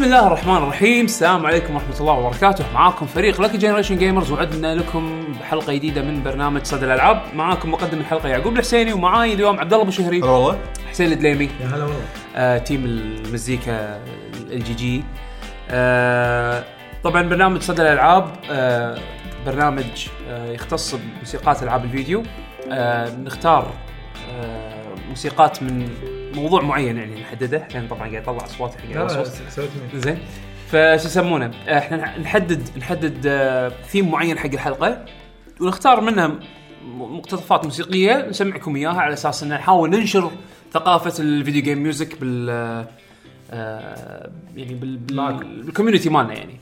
بسم الله الرحمن الرحيم. السلام عليكم ورحمة الله وبركاته. معاكم فريق لكي Generation Gamers وعدنا لكم بحلقة جديدة من برنامج صدى الألعاب. معاكم مقدم الحلقة يعقوب الحسيني ومعاي اليوم عبد الله أبو شهري. هلا والله. حسين الدليمي. يا هلا والله. آه، team المزيكا ال GG. آه، طبعا برنامج صدى الألعاب آه، برنامج آه، يختص بموسيقات ألعاب الفيديو. آه، نختار آه، موسيقات من موضوع معين يعني نحدده. لأن طبعا قاعد يطلع أصوات حق زين. فشو يسمونه؟ آه، إحنا نحدد نحدد آه، ثيم معين حق الحلقة. ونختار منها مقتطفات موسيقية نسمعكم إياها على أساس إن نحاول ننشر ثقافة ال video game music بال آه، يعني بال بال- بال community مالنا يعني.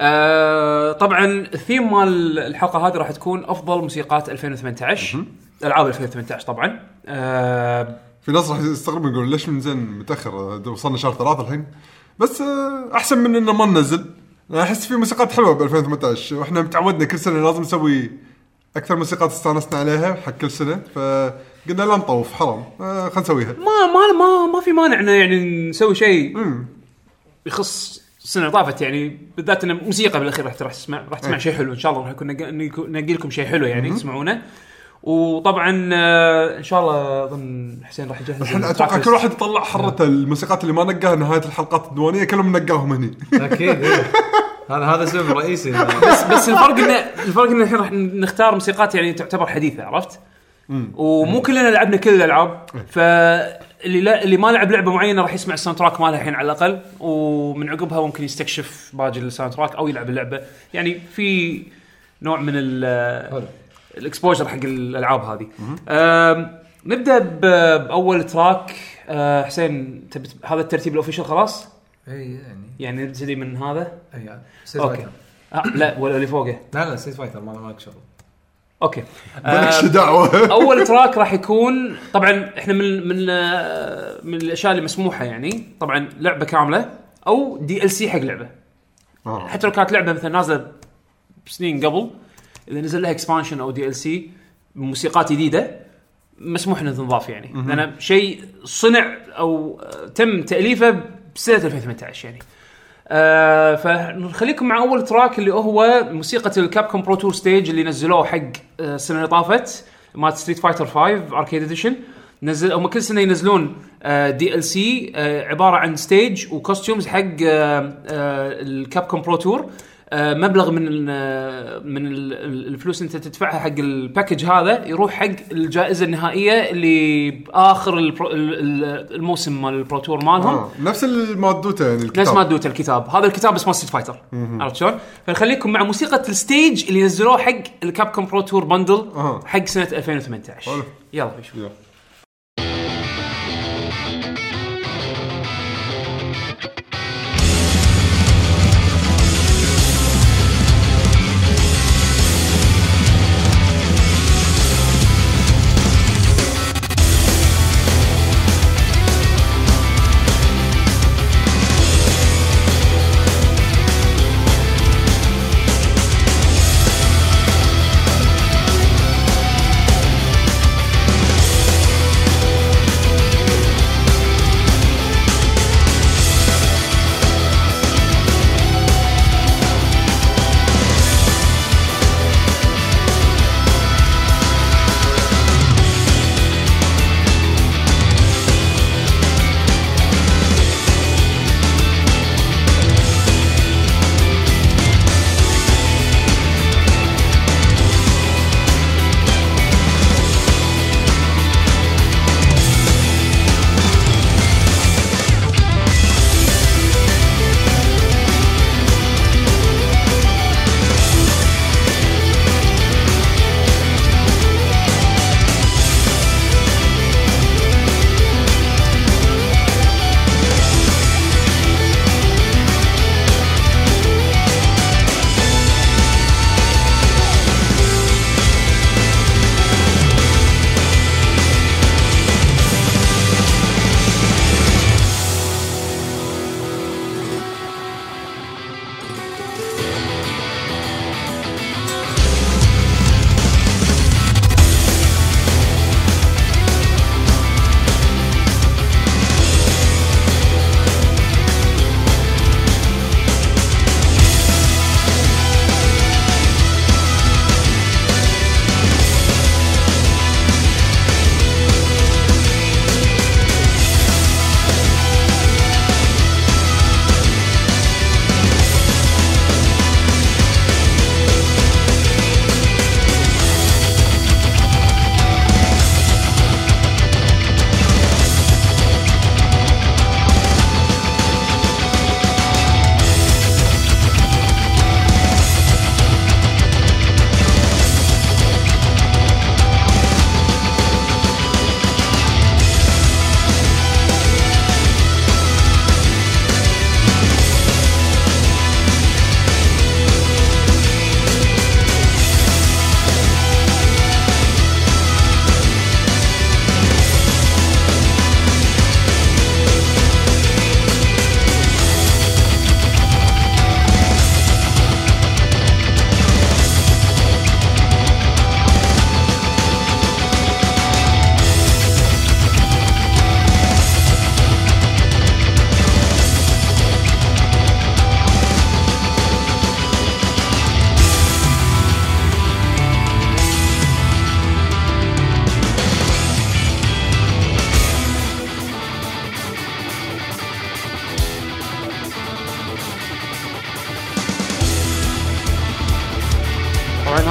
آه، طبعا الثيم مال الحلقة هذه راح تكون أفضل موسيقات 2018 ألعاب 2018 طبعا. آه، في ناس راح يستغربون يقولون ليش من زين متأخر؟ وصلنا شهر ثلاثة الحين. بس آه، أحسن من إنه ما ننزل. أحس في موسيقات حلوة ب 2018 وإحنا متعودنا كل سنة لازم نسوي أكثر موسيقات استانسنا عليها حق كل سنة فقلنا لا نطوف حرام. آه، خلينا نسويها. ما ما ما ما في مانع انه يعني نسوي شيء يخص السنة اللي طافت يعني بالذات إن موسيقى بالأخير راح راح تسمع راح تسمع إيه. شيء حلو. إن شاء الله راح يكون نق- نق- ننقي لكم شيء حلو يعني تسمعونه. وطبعا آه، إن شاء الله أظن حسين راح يجهز الحين أتوقع كل واحد يطلع حرته الموسيقات اللي ما نقاها نهاية الحلقات الديوانية كلهم نقاهم هني. أكيد إيه. هذا هذا السبب الرئيسي. بس بس الفرق انه الفرق إنه الحين راح نختار موسيقات يعني تعتبر حديثة عرفت؟ ومو كلنا لعبنا كل الألعاب فاللي لا اللي ما لعب لعبة معينة راح يسمع ال soundtrack مالها الحين على الأقل ومن عقبها ممكن يستكشف باقي ال soundtrack أو يلعب اللعبة. يعني في نوع من ال حلو. ال exposure حق الألعاب هذه. نبدأ بأول track. أه، حسين هذا الترتيب ال official خلاص؟ إي يعني. يعني نبتدي من هذا؟ إي Street okay. آه لا ولا اللي فوقه. لا لا Street Fighter ما مالك شغل. okay. مالكش آه، دعوة؟ أول track راح يكون طبعا إحنا من من آه، من الأشياء اللي مسموحة يعني. طبعا لعبة كاملة أو DLC حق لعبة. آه. حتى لو كانت لعبة مثلا نازلة سنين قبل إذا نزل لها expansion أو DLC موسيقات جديدة مسموح إنه تنضاف يعني. لأن شيء صنع أو تم تأليفه بسنة 2018 يعني. آه فنخليكم مع أول track اللي هو موسيقى ال Cap Pro Tour stage اللي نزلوه حق آه، السنة اللي طافت مالت Street Fighter 5 Arcade Edition نزل هم كل سنة ينزلون DLC عبارة عن stage و costumes حق آه، ال Cap Pro Tour مبلغ من ال- آه، من ال- ال- الفلوس انت تدفعها حق ال package هذا يروح حق الجائزة النهائية اللي بآخر الموسم مال ال Pro Tour مالهم آه. نفس المادوته يعني الكتاب نفس ما دوت الكتاب هذا الكتاب اسمه Street Fighter عرفت شلون؟ فنخليكم مع موسيقى ال stage اللي نزلوه حق الكاب كوم برو تور بندل أها. حق سنة 2018 حلو. يلا نشوف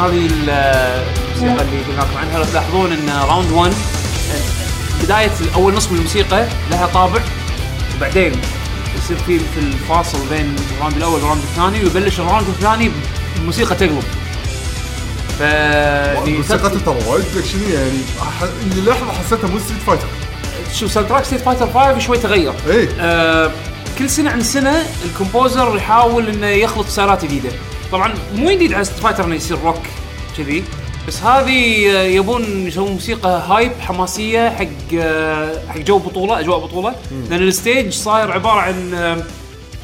هذه ال- الموسيقى اللي قلنا لكم عنها. لو تلاحظون إن round 1 بداية أول نص من الموسيقى لها طابع وبعدين يصير في في الفاصل بين ال round الأول وال round الثاني ويبلش ال round الثاني بموسيقى تقلب ف موسيقته ترى وايد اكشنيه يعني؟ اللي لحظه حسيتها مو Street Fighter شو soundtrack Street Fighter 5 شوي تغير. إيه. آه كل سنة عن سنة ال composer يحاول إنه يخلط style ات جديدة. طبعا مو جديد على Street Fighter إنه يصير روك كذي بس هذه يبون يسوون موسيقى hype حماسية حق حق جو بطولة أجواء بطولة. لأن ال stage صاير عبارة عن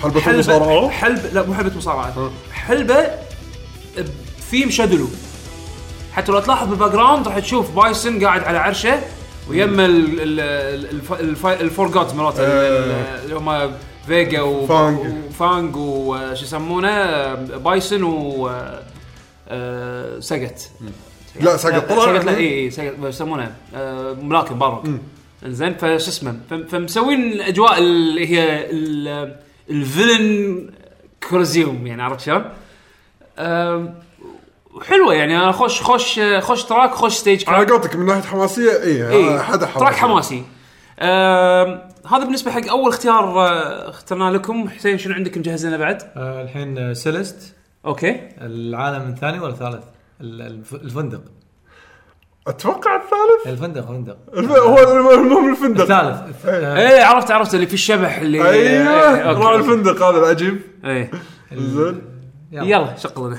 حلبة حلبه المصارعه حلب لا مو حلبة مصارعة. ها. حلبة theme Shadaloo حتى لو تلاحظ بال background راح تشوف Bison قاعد على عرشه الف- ال four مالته ال- آه. اللي هم فيجا و- فانج. وفانج وش يسمونه بايسون و آه، سقت لا ساقط طلع سقت لا اي اي سقت يسمونه آه، ملاكم بارك زين فشو اسمه فم- فمسوين الاجواء اللي هي ال- الفيلن كولوزيوم يعني عرفت شلون؟ حلوة يعني أنا خوش خوش خوش تراك خوش ستيج. على قولتك من ناحيه حماسيه اي حدا تراك حماسي هذا بالنسبة حق أول اختيار آه، اخترناه لكم. حسين شنو عندك مجهز لنا بعد؟ آه الحين آه، Celeste okay. العالم الثاني ولا الثالث؟ ال- الف- الفندق. أتوقع الثالث. الفندق الفندق. الف... هو المهم الفندق. الثالث. الث- آه، إيه عرفت عرفت اللي في الشبح اللي أيوه. إيه، راعي. الفندق هذا العجيب. إيه. زين. يلا شغلنا.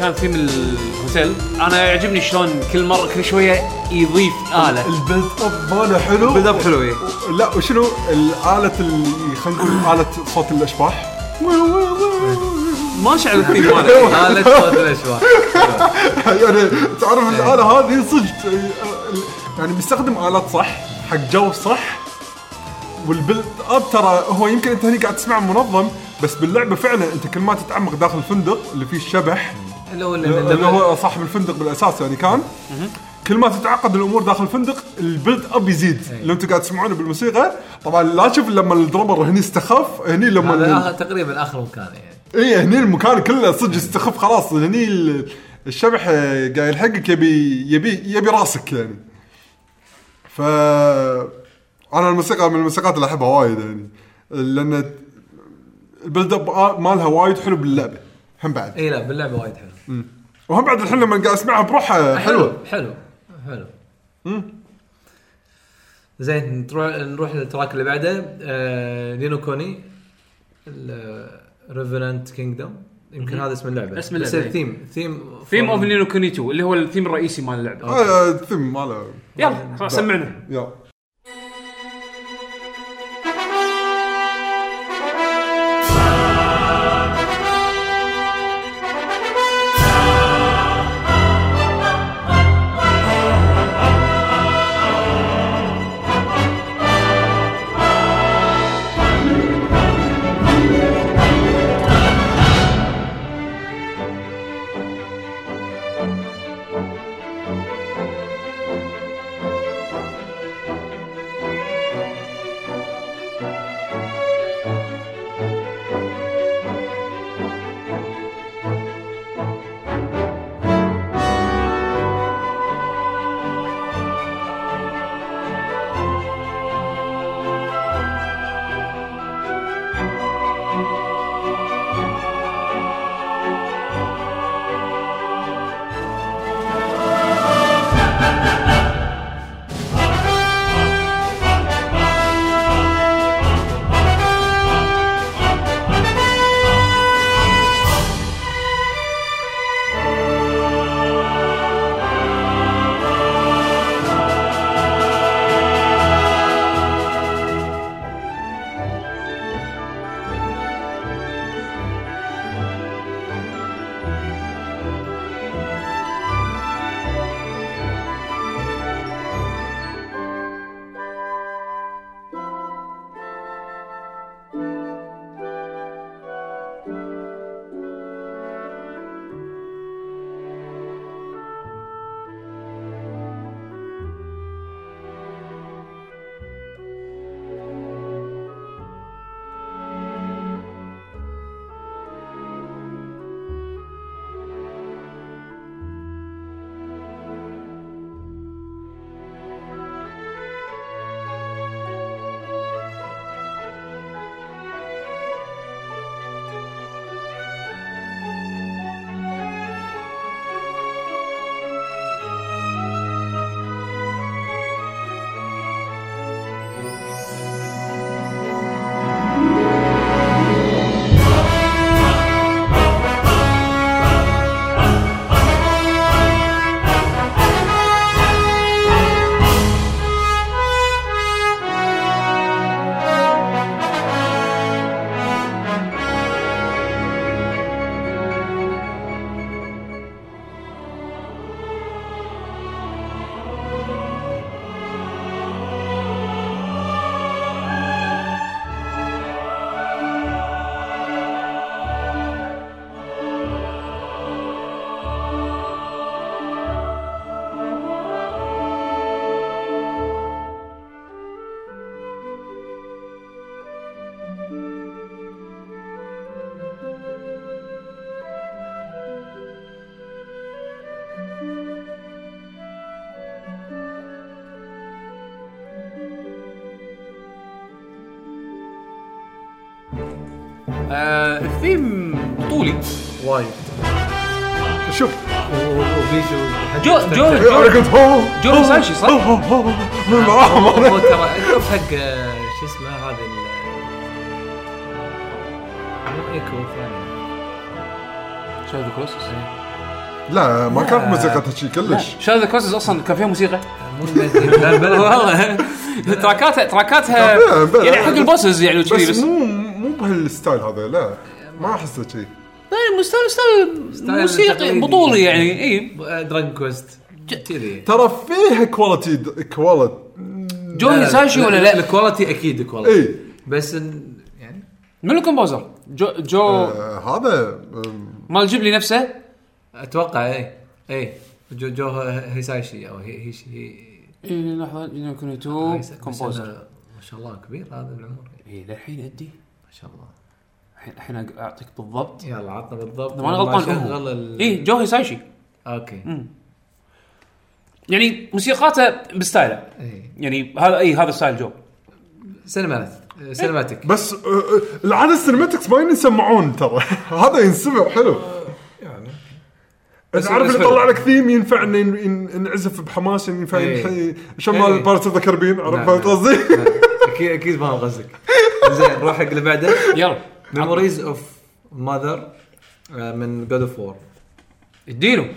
كان theme ال hotel. أنا يعجبني شلون كل مرة كل شوية يضيف آلة. ال build up ماله حلو؟ build up حلو إيه. لا وشنو؟ الآلة اللي خلينا نقول آلة صوت الأشباح. ما شعر الثيم ماله آلة صوت الأشباح. يعني تعرف الآلة هذه صدق يعني بيستخدم آلات صح حق جو صح. وال build up ترى هو يمكن أنت هني قاعد تسمعه منظم بس باللعبة فعلا أنت كل ما تتعمق داخل الفندق اللي فيه الشبح اللي هو اللي هو صاحب الفندق بالأساس يعني كان كل ما تتعقد الأمور داخل الفندق ال build up يزيد. أي. اللي أنتم قاعد تسمعونه بالموسيقى طبعا لا تشوف لما ال drummer هني استخف هني هذا لما آخر- تقريبا آخر مكان يعني. اي هني المكان كله صدق استخف خلاص. هني ال- الشبح قاعد يلحقك يبي يبي يبي راسك يعني. ف أنا الموسيقى من الموسيقات اللي أحبها وايد يعني. لأن ال build up مالها وايد حلو باللعبة. هم بعد. إي لا باللعبة وايد حلو. وهم بعد الحين لما قاعد أسمعها بروحها حلوة. حلو حلو زين تروح نروح لل track اللي بعده. آه Ni no Kuni Revenant Kingdom يمكن هذا اسم اللعبة. اسم بس اللعبة. ال theme theme theme of Ni no Kuni 2 اللي هو الثيم الرئيسي مال اللعبة. آه، الثيم ماله. يلا خلاص سمعنا. يلا. جو مساشي صح؟ هو أنا ترى اكتب حق آه، شو اسمه هذا ال ايكو ثاني شادو كروسس. لا ما كانت موسيقى شيء كلش. شادو كروسز أصلا كان فيها موسيقى. لا، والله. تراكاتها تراكاتها. يعني حق البوسز يعني وكذي بس مو مو بهالستايل هذا لا. ما أحسه شيء يعني ستايل ستايل ستايل موسيقي. بطولي يعني اي دراجون كويست كذي ترى. فيها كواليتي كواليتي جو هيساشي ولا لا؟ الكواليتي أكيد الكواليتي إي. بس إن- يعني. من الكومبوزر؟ جو جو آه هذا آم، مال جيبلي نفسه؟ أتوقع إي. إي. جو جو هيسايشي أو هي هي هي إي لحظة جينا كوني 2 هيس- كومبوزر. أنا ما شاء الله كبير هذا العمر. إي للحين ادي ما شاء الله. الحين الحين أعطيك بالضبط. يلا عطنا بالضبط. اذا ماني غلطان. شغل ال- إي Joe Hisaishi okay. يعني موسيقاته ب style ه. اي يعني هذا اي هذا style Joe. cinematic cinematic بس آه، آه، العادة ال cinematics ما ينسمعون ترى. هذا ينسمع حلو. يعني. بس بس- عارف اللي. يطلع لك ثيم ينفع ان ين- ين- نعزف بحماس ينفع إيه. شو إيه. مال Pirates of the Caribbean عرفت نعم، فهمت نعم. قصدي؟ أكيد أكيد ما قصدك زين نروح حق اللي بعده. يلا. Memories of Mother من God of War اديله.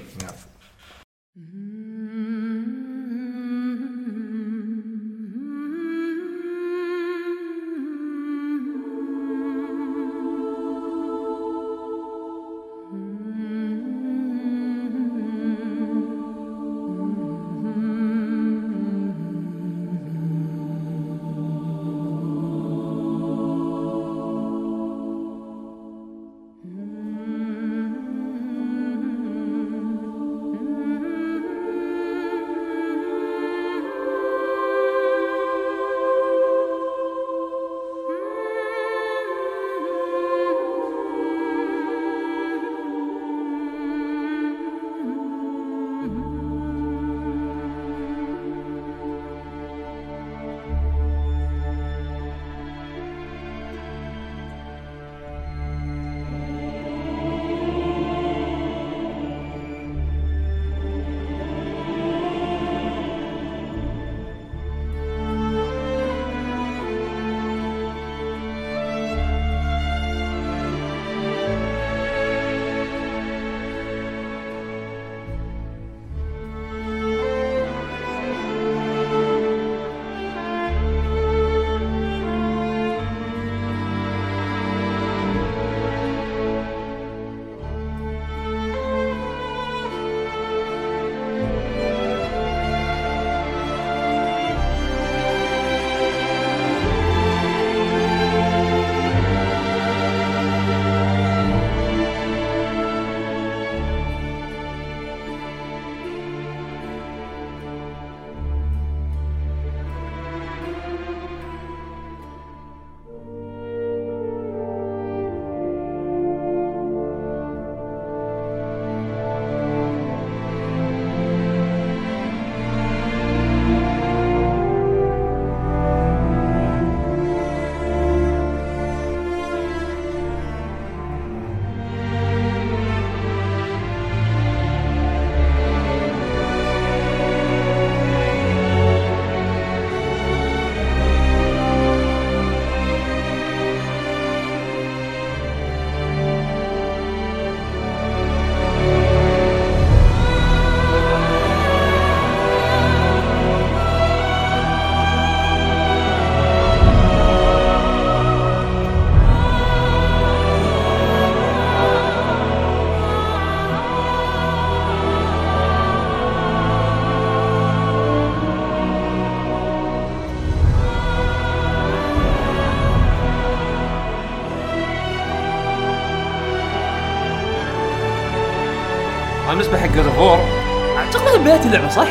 اعتقد بدايه اللعبة صح؟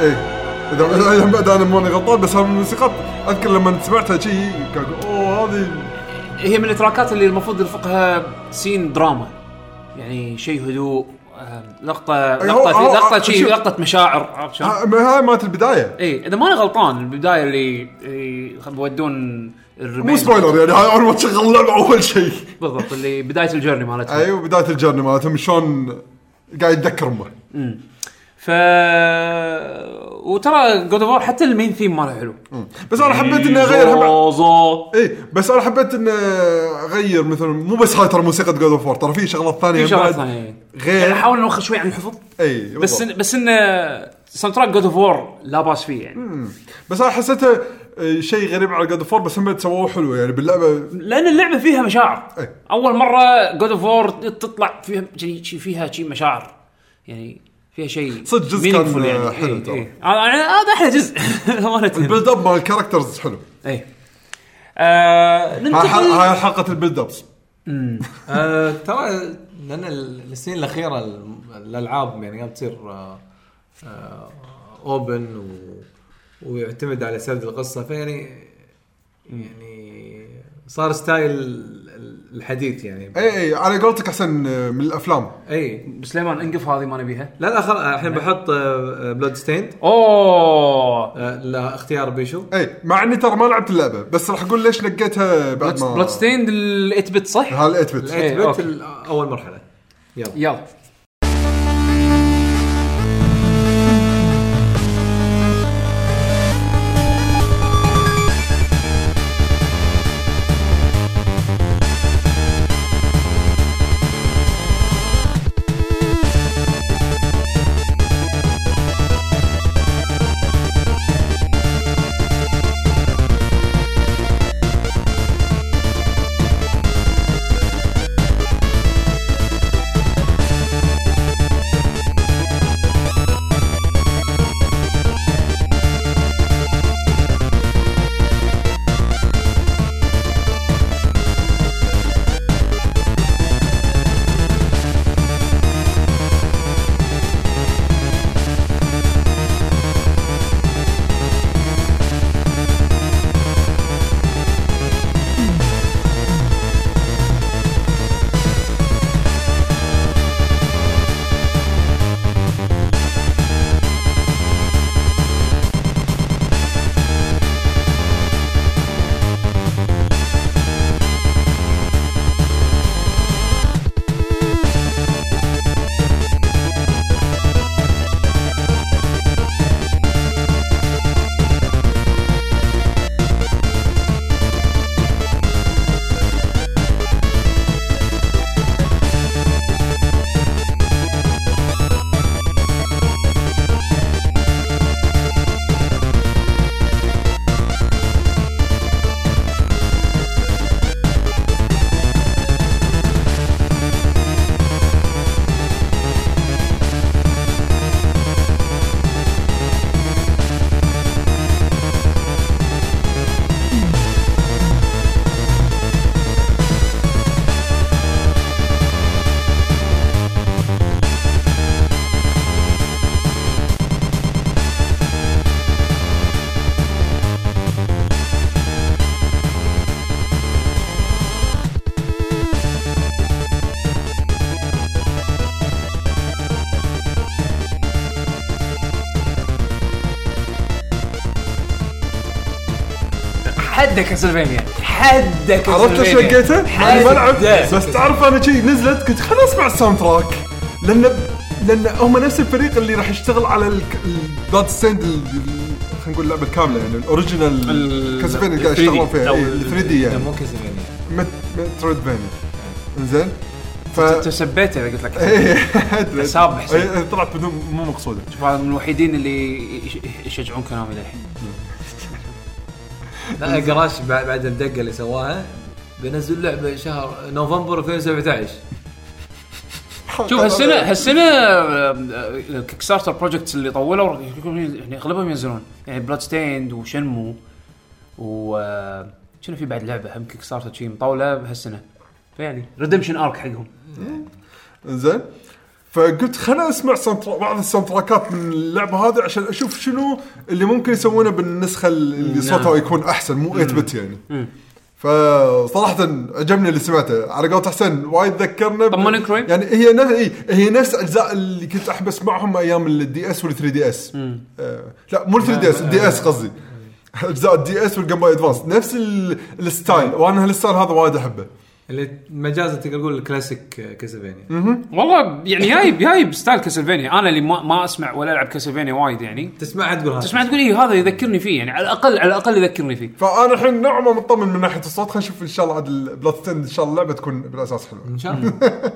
إيه. اذا بعد أنا ماني غلطان بس هذه الموسيقات أذكر لما سمعتها شيء قاعد أقول، أوه هذه هي من التراكات اللي المفروض يرفقها scene drama. يعني شيء هدوء آه، لقطه هو- لقطة في لقطة شيء. لقطة مشاعر عرفت شلون؟ ما- هاي مالت البداية. اي إذا ماني غلطان البداية اللي الريمين مو spoiler يعني هاي أول ما تشغل اللعبة أول شيء بالضبط اللي بداية ال journey مالتهم. أيوه بداية ال journey مالتهم شلون قاعد يتذكر أمه. ف وترى God of حتى ال main theme ماله حلو. بس أنا حبيت اني اغير هم... زوزو. اي بس أنا حبيت اني اغير مثلا مو بس هاي ترى موسيقى God of War ترى في شغلات ثانية في شغلات ثانية. غير يعني نحاول نوخر شوي عن الحفظ. اي بس. إن بس انه soundtrack God of War لا بأس فيه يعني. بس أنا حسيته آه، شيء غريب على God of War بس هم سووه حلو يعني باللعبة. لأن اللعبة فيها مشاعر. إيه. أول مرة God of War تطلع فيها شي- فيها شيء مشاعر. يعني فيها شيء صدق جزء كان، آه، حلو إيه، ترى. إيه. هذا هذا أحلى جزء. ال build up مال ال characters حلو. اي آه هاي ننتقل هاي حلقة ال build ups آه، ترى لأن ال- السنين الأخيرة ال- الألعاب يعني قامت تصير آه، آه، open و ويعتمد على سرد القصة. فيعني يعني صار style الحديث يعني. اي اي على قولتك أحسن آه، من الأفلام. اي سليمان انقف هذه ما نبيها. لا لا خلاص الحين بحط Bloodstained أوه! لا اختيار بيشو. اي مع إني ترى ما لعبت اللعبة بس راح أقول ليش نقيتها بعد ما بلود ستيند ال 8 بت صح؟ هذا 8 bit 8 okay. bit أول مرحلة. يلا. يلا. حده Castlevania. حده عرفت Castlevania نقيتها؟ يعني حده بس تعرف أنا شي نزلت قلت خليني اسمع ال soundtrack. لأن لأن هم نفس الفريق اللي راح يشتغل على ال Bloodstained خلينا نقول اللعبة الكاملة يعني ال original ال- Castlevania قاعد 3D يشتغلون فيها. أو ال 3D يعني. مو كاسلفينيا. مترويدفانيا إنزين؟ ف انت سبيته إذا قلت لك. إيه،. حساب حسين. إيه، طلعت بدون مو مقصودة. شوف هذا من الوحيدين اللي يش- يشجعون Konami للحين لا جراش بعد بعد الدقة اللي سواها. بينزل لعبة شهر نوفمبر 2017 شوف هالسنه هالسنة ال Kickstarter projects اللي طولوا يعني أغلبهم ينزلون. يعني Bloodstained و Shenmue و آه، شنو في بعد لعبة هم Kickstarter شي مطولة بهالسنة؟ فيعني redemption arc حقهم. انزين فقلت خليني اسمع soundtrack- بعض ال sound من اللعبة هذه عشان أشوف شنو اللي ممكن يسوونه بالنسخة اللي صوتها يكون أحسن مو 8 bit يعني. فصراحة عجبني اللي سمعته. على قولة حسين وايد ذكرنا طمنك شوي؟ يعني هي نفس إيه هي نفس أجزاء اللي كنت احب اسمعهم أيام ال DS وال 3DS آه لا مو ال 3DS ال DS قصدي. أجزاء ال DS وال Game Boy Advance نفس ال- ال style. وأنا هال style هذا وايد أحبه. اللي مجازا تقدر تقول ال classic Castlevania. والله يعني جايب جايب style Castlevania. أنا اللي ما, ما أسمع ولا ألعب Castlevania وايد يعني. تسمعها تقول هذا تسمع تقول إيه هذا يذكرني فيه يعني. على الأقل على الأقل يذكرني فيه. فأنا الحين نوعا ما مطمن من ناحية الصوت. خلينا نشوف إن شاء الله عاد البلاد ستيند إن شاء الله اللعبه تكون بالأساس حلوة. إن شاء الله.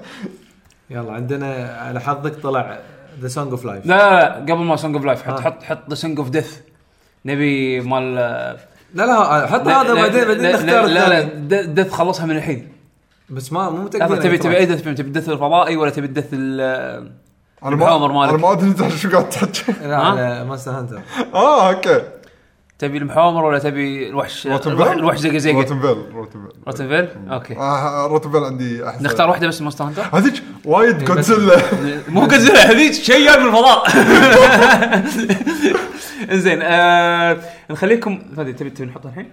يلا عندنا على حظك طلع The Song of Life لا لا قبل ما Song of Life حط آه. حط حط The Song of Death نبي مال لا لا حط هذا بعدين بعدين نختار لا لا. ديث خلصها من الحين. بس ما مو لا متاكد تبي تبي أي فيلم تبي الدث الفضائي ولا تبي الدث ال- أنا المحاور ما مالك. أنا ما أدري إنت شو قاعد تحكي. لا على ماستر هانتر آه أوكي. تبي المحامر ولا تبي الوحش الوحش- زقه زقه روتنفيل روتنفيل روتنفيل أوكي. آه روتنفيل عندي أحسن. نختار واحدة بس مونستر هانتر هذيك وايد جودزيلا مو جزيرة هذيك شيء جاي من الفضاء. إنزين آه نخليكم فادي تبي تبي نحطها الحين؟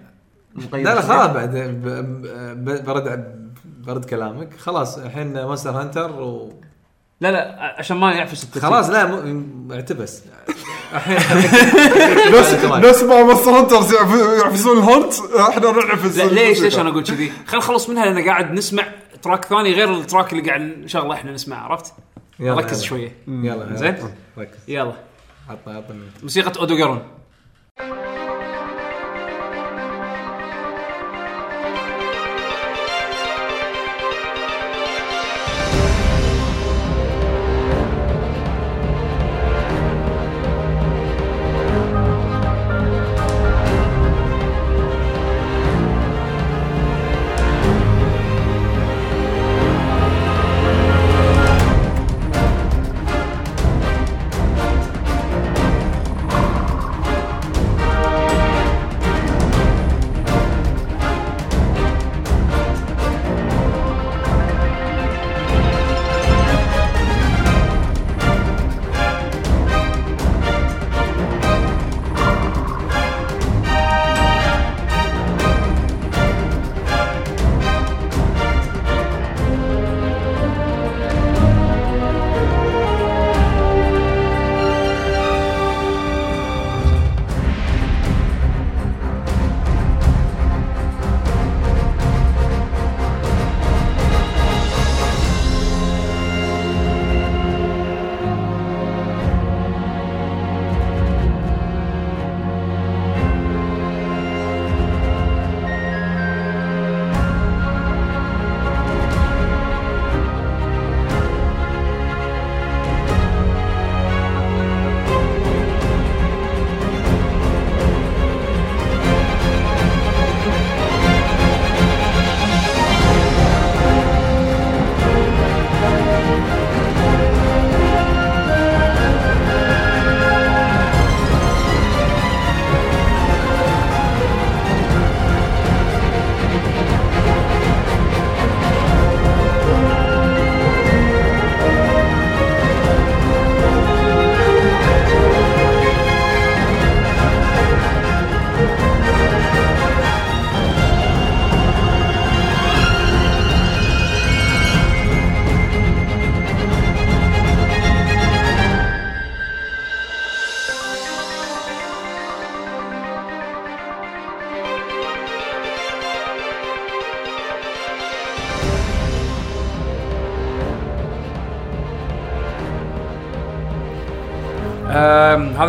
لا لا. خلاص بعد ب- ب- برد برد كلامك خلاص الحين Monster Hunter و لا لا عشان ما يعفس الترتيب خلاص لا مو- اعتبس الحين نفس نفس ما Monster Hunters يعف- يعفسون ال hunt إحنا نعفس لا ليش. ليش أنا أقول كذي؟ خلينا نخلص منها لأن قاعد نسمع track ثاني غير ال track اللي قاعد نشغله إحنا نسمعه عرفت؟ يلا، ركز. شوية يلا زين؟ ركز يلا عطنا عطنا موسيقى أودوغارون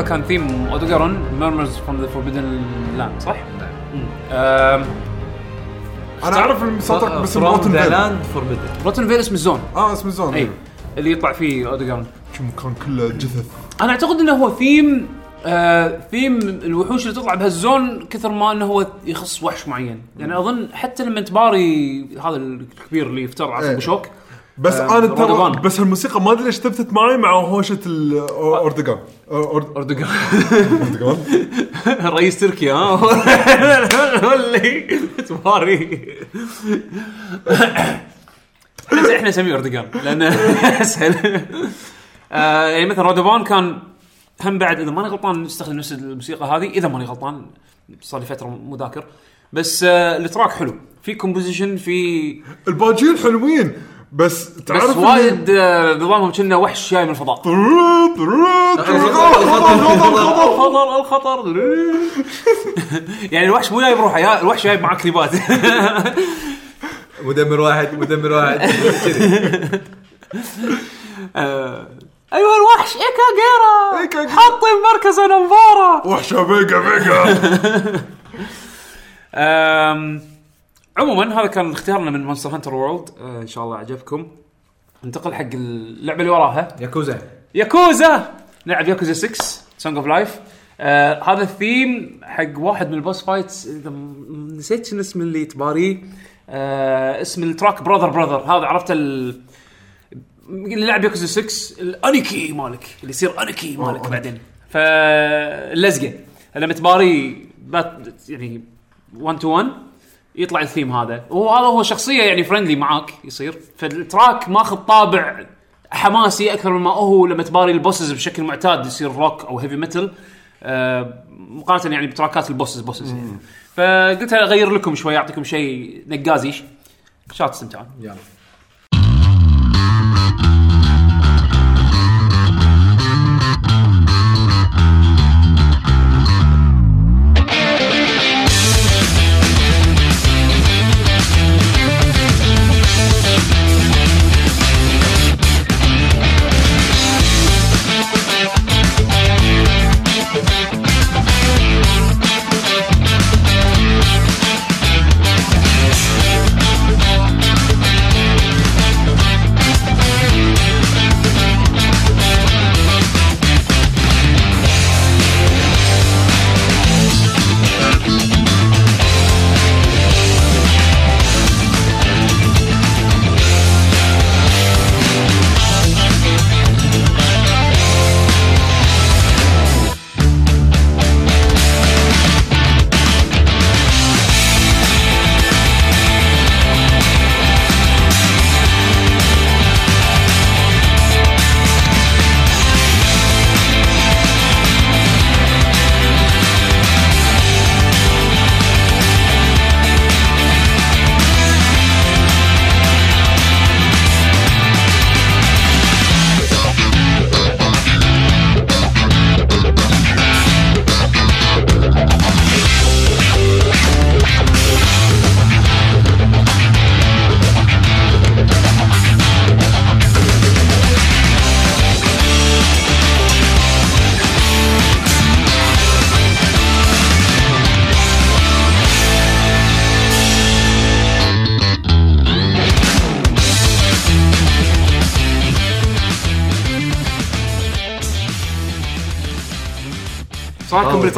كان theme Odogaron Murmurs from the Forbidden Land صح؟ آم، أنا أعرف المسلطة باسم from the Rotten Vale Land Forbidden Rotten Vale اسم ال zone آه اسم ال zone أي اللي يطلع فيه Odogaron. شو مكان كله جثث. أنا أعتقد إنه هو ثيم آه ثيم الوحوش اللي تطلع بهال zone كثر ما إنه هو يخص وحش معين. يعني أظن حتى لما تباري هذا الكبير اللي يفتر على إيه. ابو شوك بس آه، أنا ترى. بس الموسيقى ما أدري ليش ثبتت معي مع هوشة الاوردوغان أردوغان. أردوغان. رئيس تركيا ها؟ هو اللي تباري إحنا إحنا نسميه أردوغان لأنه أسهل. آه، يعني مثلا Radobaan كان هم بعد إذا ماني غلطان نستخدم نفس الموسيقى هذه إذا ماني غلطان صار لي فترة مو ذاكر بس آه، ال track حلو. في كومبوزيشن في الباجين حلوين. بس بس تعرف اللي- وايد آه، نظامهم كنا وحش جاي من الفضاء. الخطر الخطر يعني الوحش مو جايب روحه يا- الوحش جايب معاه كليبات مدمر واحد مدمر واحد. كذي آه، ايها الوحش إيكا جيرا إيكا. حطي بمركز أنفارا. وحشة فيجا أم، عموما هذا كان اختيارنا من Monster Hunter World إن شاء الله عجبكم ننتقل حق اللعبة اللي وراها. Yakuza. Yakuza! نلعب ياكوزا 6 Song of Life هذا الثيم حق واحد من ال boss fights إذا نسيت شنو اسم اللي تباريه آه اسم ال track brother brother هذا عرفت ال اللي لعب ياكوزا 6 ال aniki مالك. اللي يصير aniki مالك أوه. بعدين. فاللزقه لما تباري بات يعني 1 to 1 يطلع الثيم هذا. وهذا هو شخصية يعني friendly معاك يصير. فال track ماخذ طابع حماسي أكثر مما هو لما تباري ال bosses بشكل معتاد يصير روك أو heavy metal آه مقارنة يعني بتراكات ال bosses bosses يعني. فقلت أغير لكم شوي أعطيكم شيء نقازي. شات تستمتعون يلا.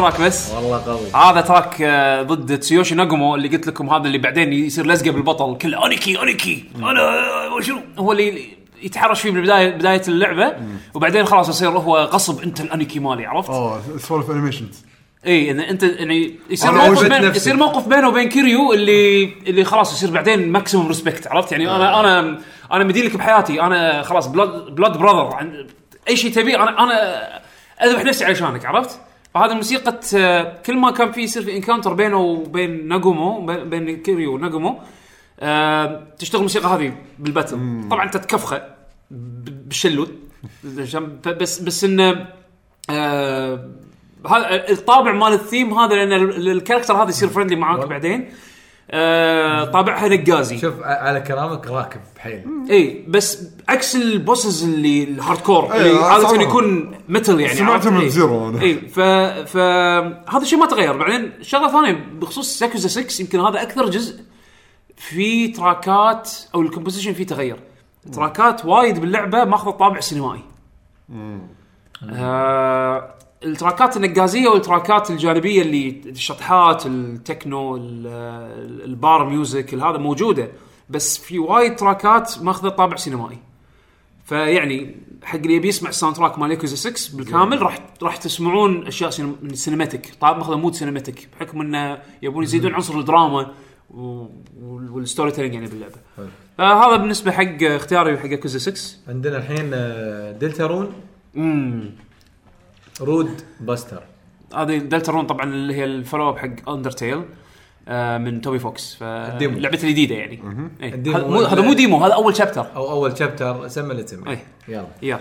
بال track بس. والله قوي. هذا track آه، ضد تسيوشي ناجومو اللي قلت لكم هذا اللي بعدين يصير لزقه بالبطل كله aniki aniki أنا آه، شنو هو اللي يتحرش فيه بالبدايه بداية اللعبة. وبعدين خلاص يصير هو غصب أنت ال aniki مالي عرفت؟ آه سوالف animations اي إن أنت يعني يصير أنا موقف بين نفسي. يصير موقف بينه وبين كيريو اللي اللي خلاص يصير بعدين maximum respect عرفت؟ يعني أنا أنا أنا مدين لك بحياتي. أنا خلاص blood blood brother أي شيء تبي أنا أنا أذبح نفسي علشانك عرفت؟ فهذا موسيقى آه، كل ما كان في يصير في encounter بينه وبين ناجومو بين- كيريو وناجومو آه، تشتغل الموسيقى هذه بال battle. طبعا أنت تكفخه ب- بالشلوت. بس بس إنه آه، هذا الطابع مال الثيم هذا لأن ال- ال character هذا يصير friendly معاك بعدين. آه، طابعها نقازي شوف على كلامك راكب حيل اي بس عكس ال bosses اللي ال hardcore إي، اللي عاده صراحة. يكون متل يعني سمعته؟ من إي. zero أنا. اي ف ف هذا الشيء ما تغير بعدين شغلة ثانية بخصوص ياكوزا 6 يمكن هذا أكثر جزء في track ات أو ال composition فيه تغير track ات وايد باللعبة ماخذ الطابع السينمائي آه التراكات النقازية والتراكات الجانبية اللي الشطحات التكنو ال- ال- ال bar music هذا موجودة. بس في وايد track ات ماخذة طابع سينمائي. فيعني حق اللي يبي يسمع ال soundtrack مال ياكوزا 6 بالكامل راح راح تسمعون أشياء سينم- من ال cinematic طابع ماخذة mood cinematic بحكم إنه يبون يزيدون عنصر الدراما وال storytelling يعني باللعبة. فهذا بالنسبة حق اختياري حق ياكوزا 6 عندنا الحين آه، Deltarune امم Rude Buster. هذه Deltarune طبعا اللي هي ال follow up حق Undertale آه من Toby Fox. فلعبته الجديده يعني. إيه. هذا مو demo هذا أول chapter أو أول chapter سمى اللي تسمى إيه. يلا.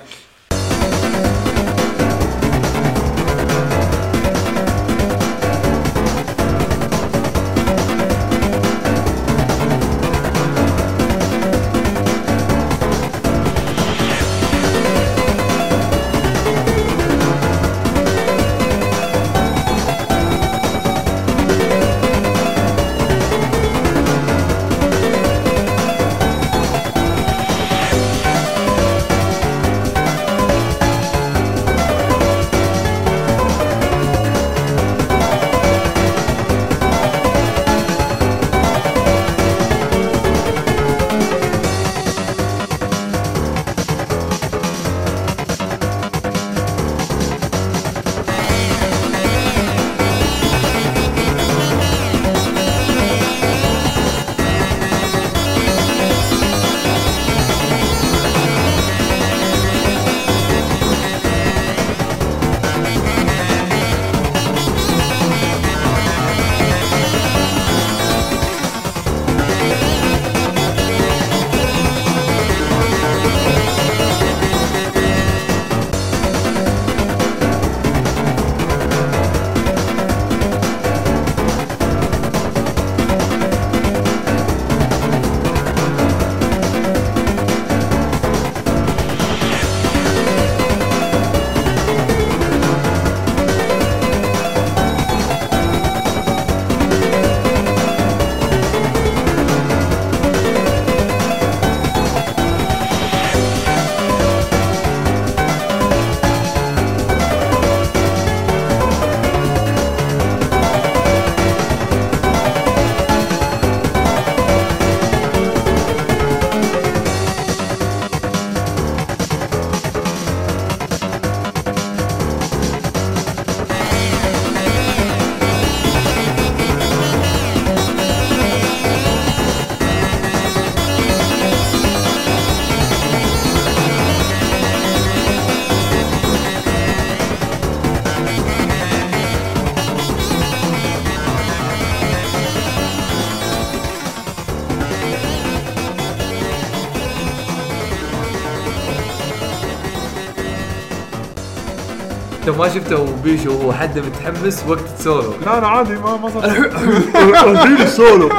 ما شفته بيشو وهو حد متحمس وقت السولو لا أنا عادي ما ما صار سولو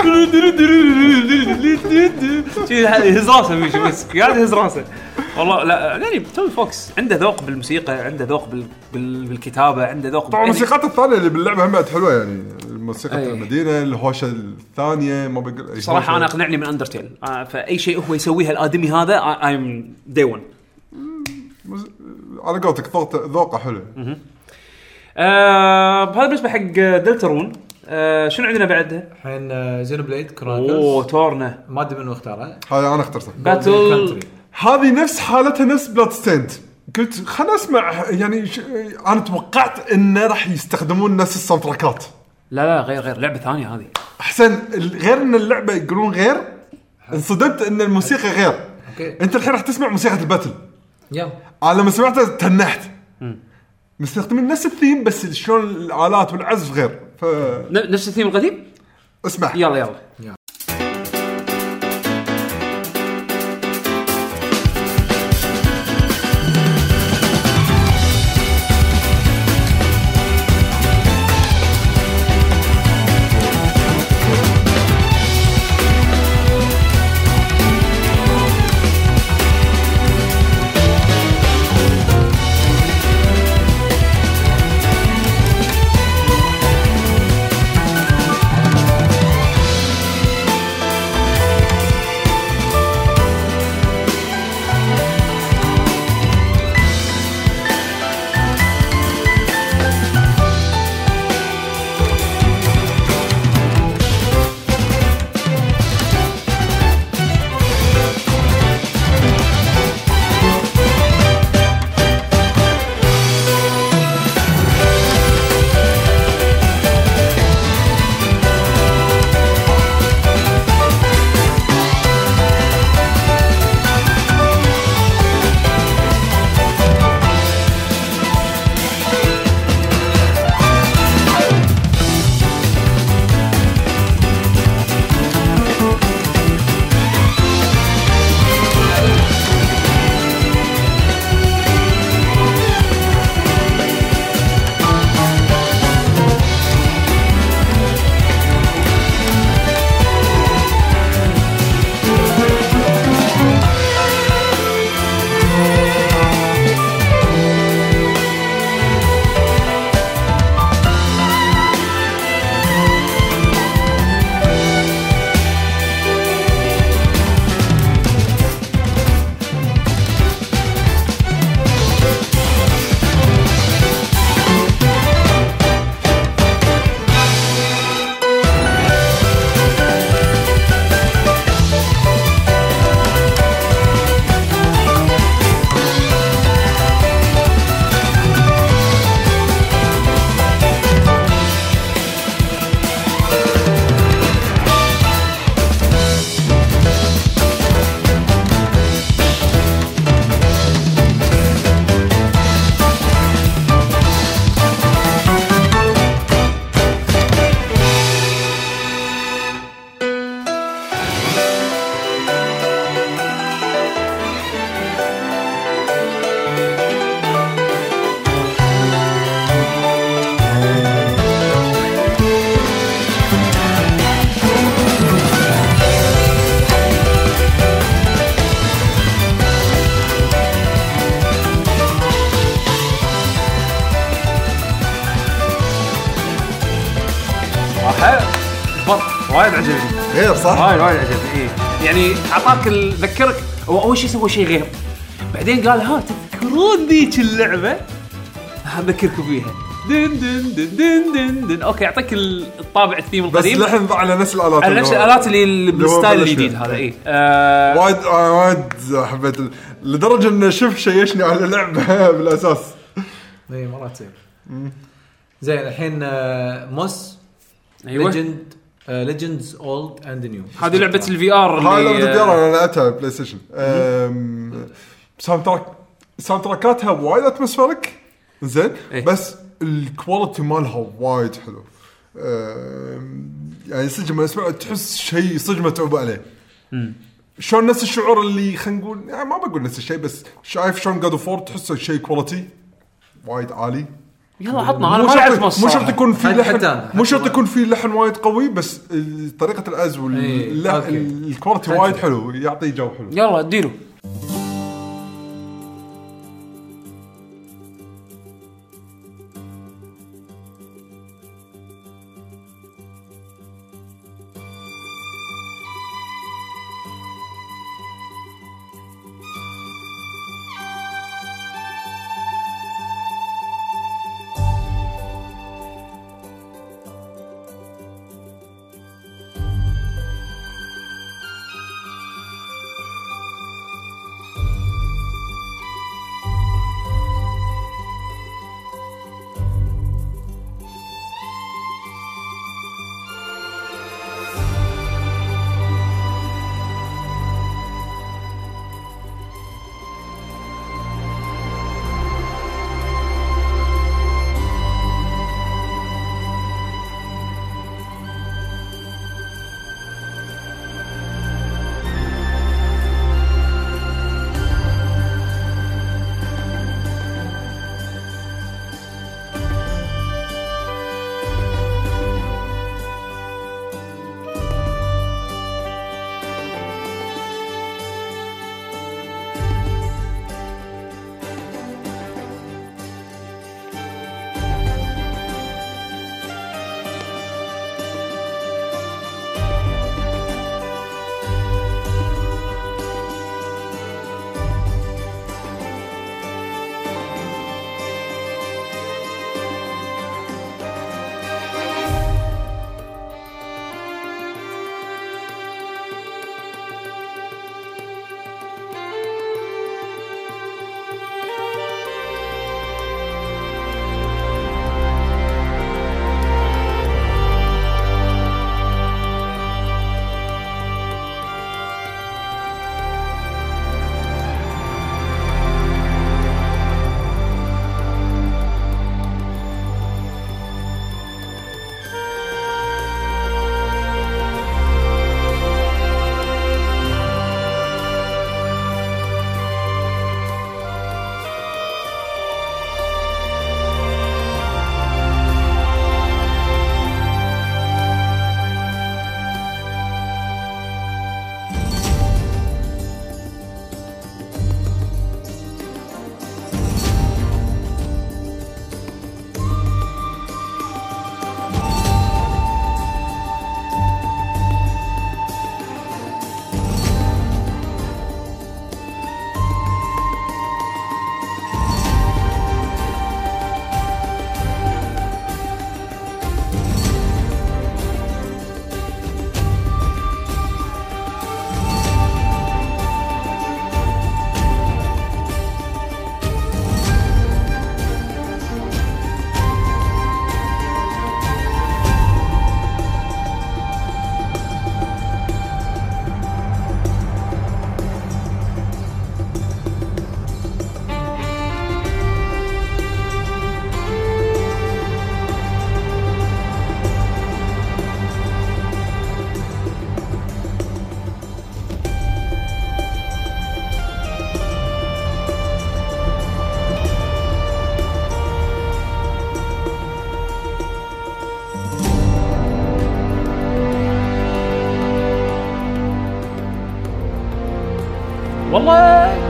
يهز راسه بيشو بس قاعد يهز راسه والله لا يعني توي فوكس عنده ذوق بالموسيقى عنده ذوق بال... بال... بالكتابة عنده ذوق طبعا الموسيقات الثانية اللي باللعبة هم بعد حلوة يعني. موسيقى أي. المدينة الهوشة الثانية ما بقول صراحة. أنا أقنعني من اندرتيل آه فأي شيء هو يسويه الآدمي هذا ايم دي 1 مز- على قولتك ذوق- ذوقه حلو. آه هذا بالنسبة حق Deltarune آه شنو عندنا بعدها؟ الحين Xenoblade أوه Chronicles Torna ما أدري منو اختارها هاي أنا اخترتها battle هذه نفس حالتها نفس Bloodstained قلت خلنا اسمع يعني ش... أنا توقعت إنه راح يستخدمون نفس ال soundtrack ات لا لا غير غير لعبة ثانية هذه. احسن غير إن اللعبة يقولون غير انصدمت إن الموسيقى غير. أوكي. أنت الحين راح تسمع موسيقى ال battle. يلا. أنا لما سمعتها تنحت. مستخدمين نفس الثيم بس شلون الآلات والعزف غير. ف ن- نفس الثيم القديم؟ اسمع. يلا. يلا. غير صح؟ وايد وايد عجبني إيه. يعني أعطاك ال- ذكرك هو أول شيء سوى شيء غير بعدين قال ها تذكرون ذيك اللعبة؟ ها أذكركم فيها دن دن دن دن دن دن أوكي يعطيك ال- الطابع الثيم بس القديم لحن ضع على نفس الآلات على نفس الآلات اللي اللي اللي هو بال style بلش الجديد فيه. هذا اي آه وايد آه، وايد حبيت ال- لدرجة إنه شوف شيشني على اللعبة بالأساس اي مرات تصير زين الحين آه، Moss أيوه Legend Legends Old and New هذه لعبة ال VR هاي لعبة الديار اللي أنا لعبتها PlayStation soundtrack soundtrack اتها وايد atmospheric زين. إيه. بس ال quality مالها وايد حلو. يعني صدق لما اسمع تحس شيء صدق متعوب عليه. شلون نفس الشعور اللي خلينا نقول يعني ما بقول نفس الشيء بس شايف شلون God of تحسه شيء quality وايد عالي. يلا عطنا أنا ما مص مو شرط. يكون في لحن مو شرط يكون في لحن وايد قوي بس طريقة الأز إيه،. ال quality. وايد حلو يعطي جو حلو يلا اديله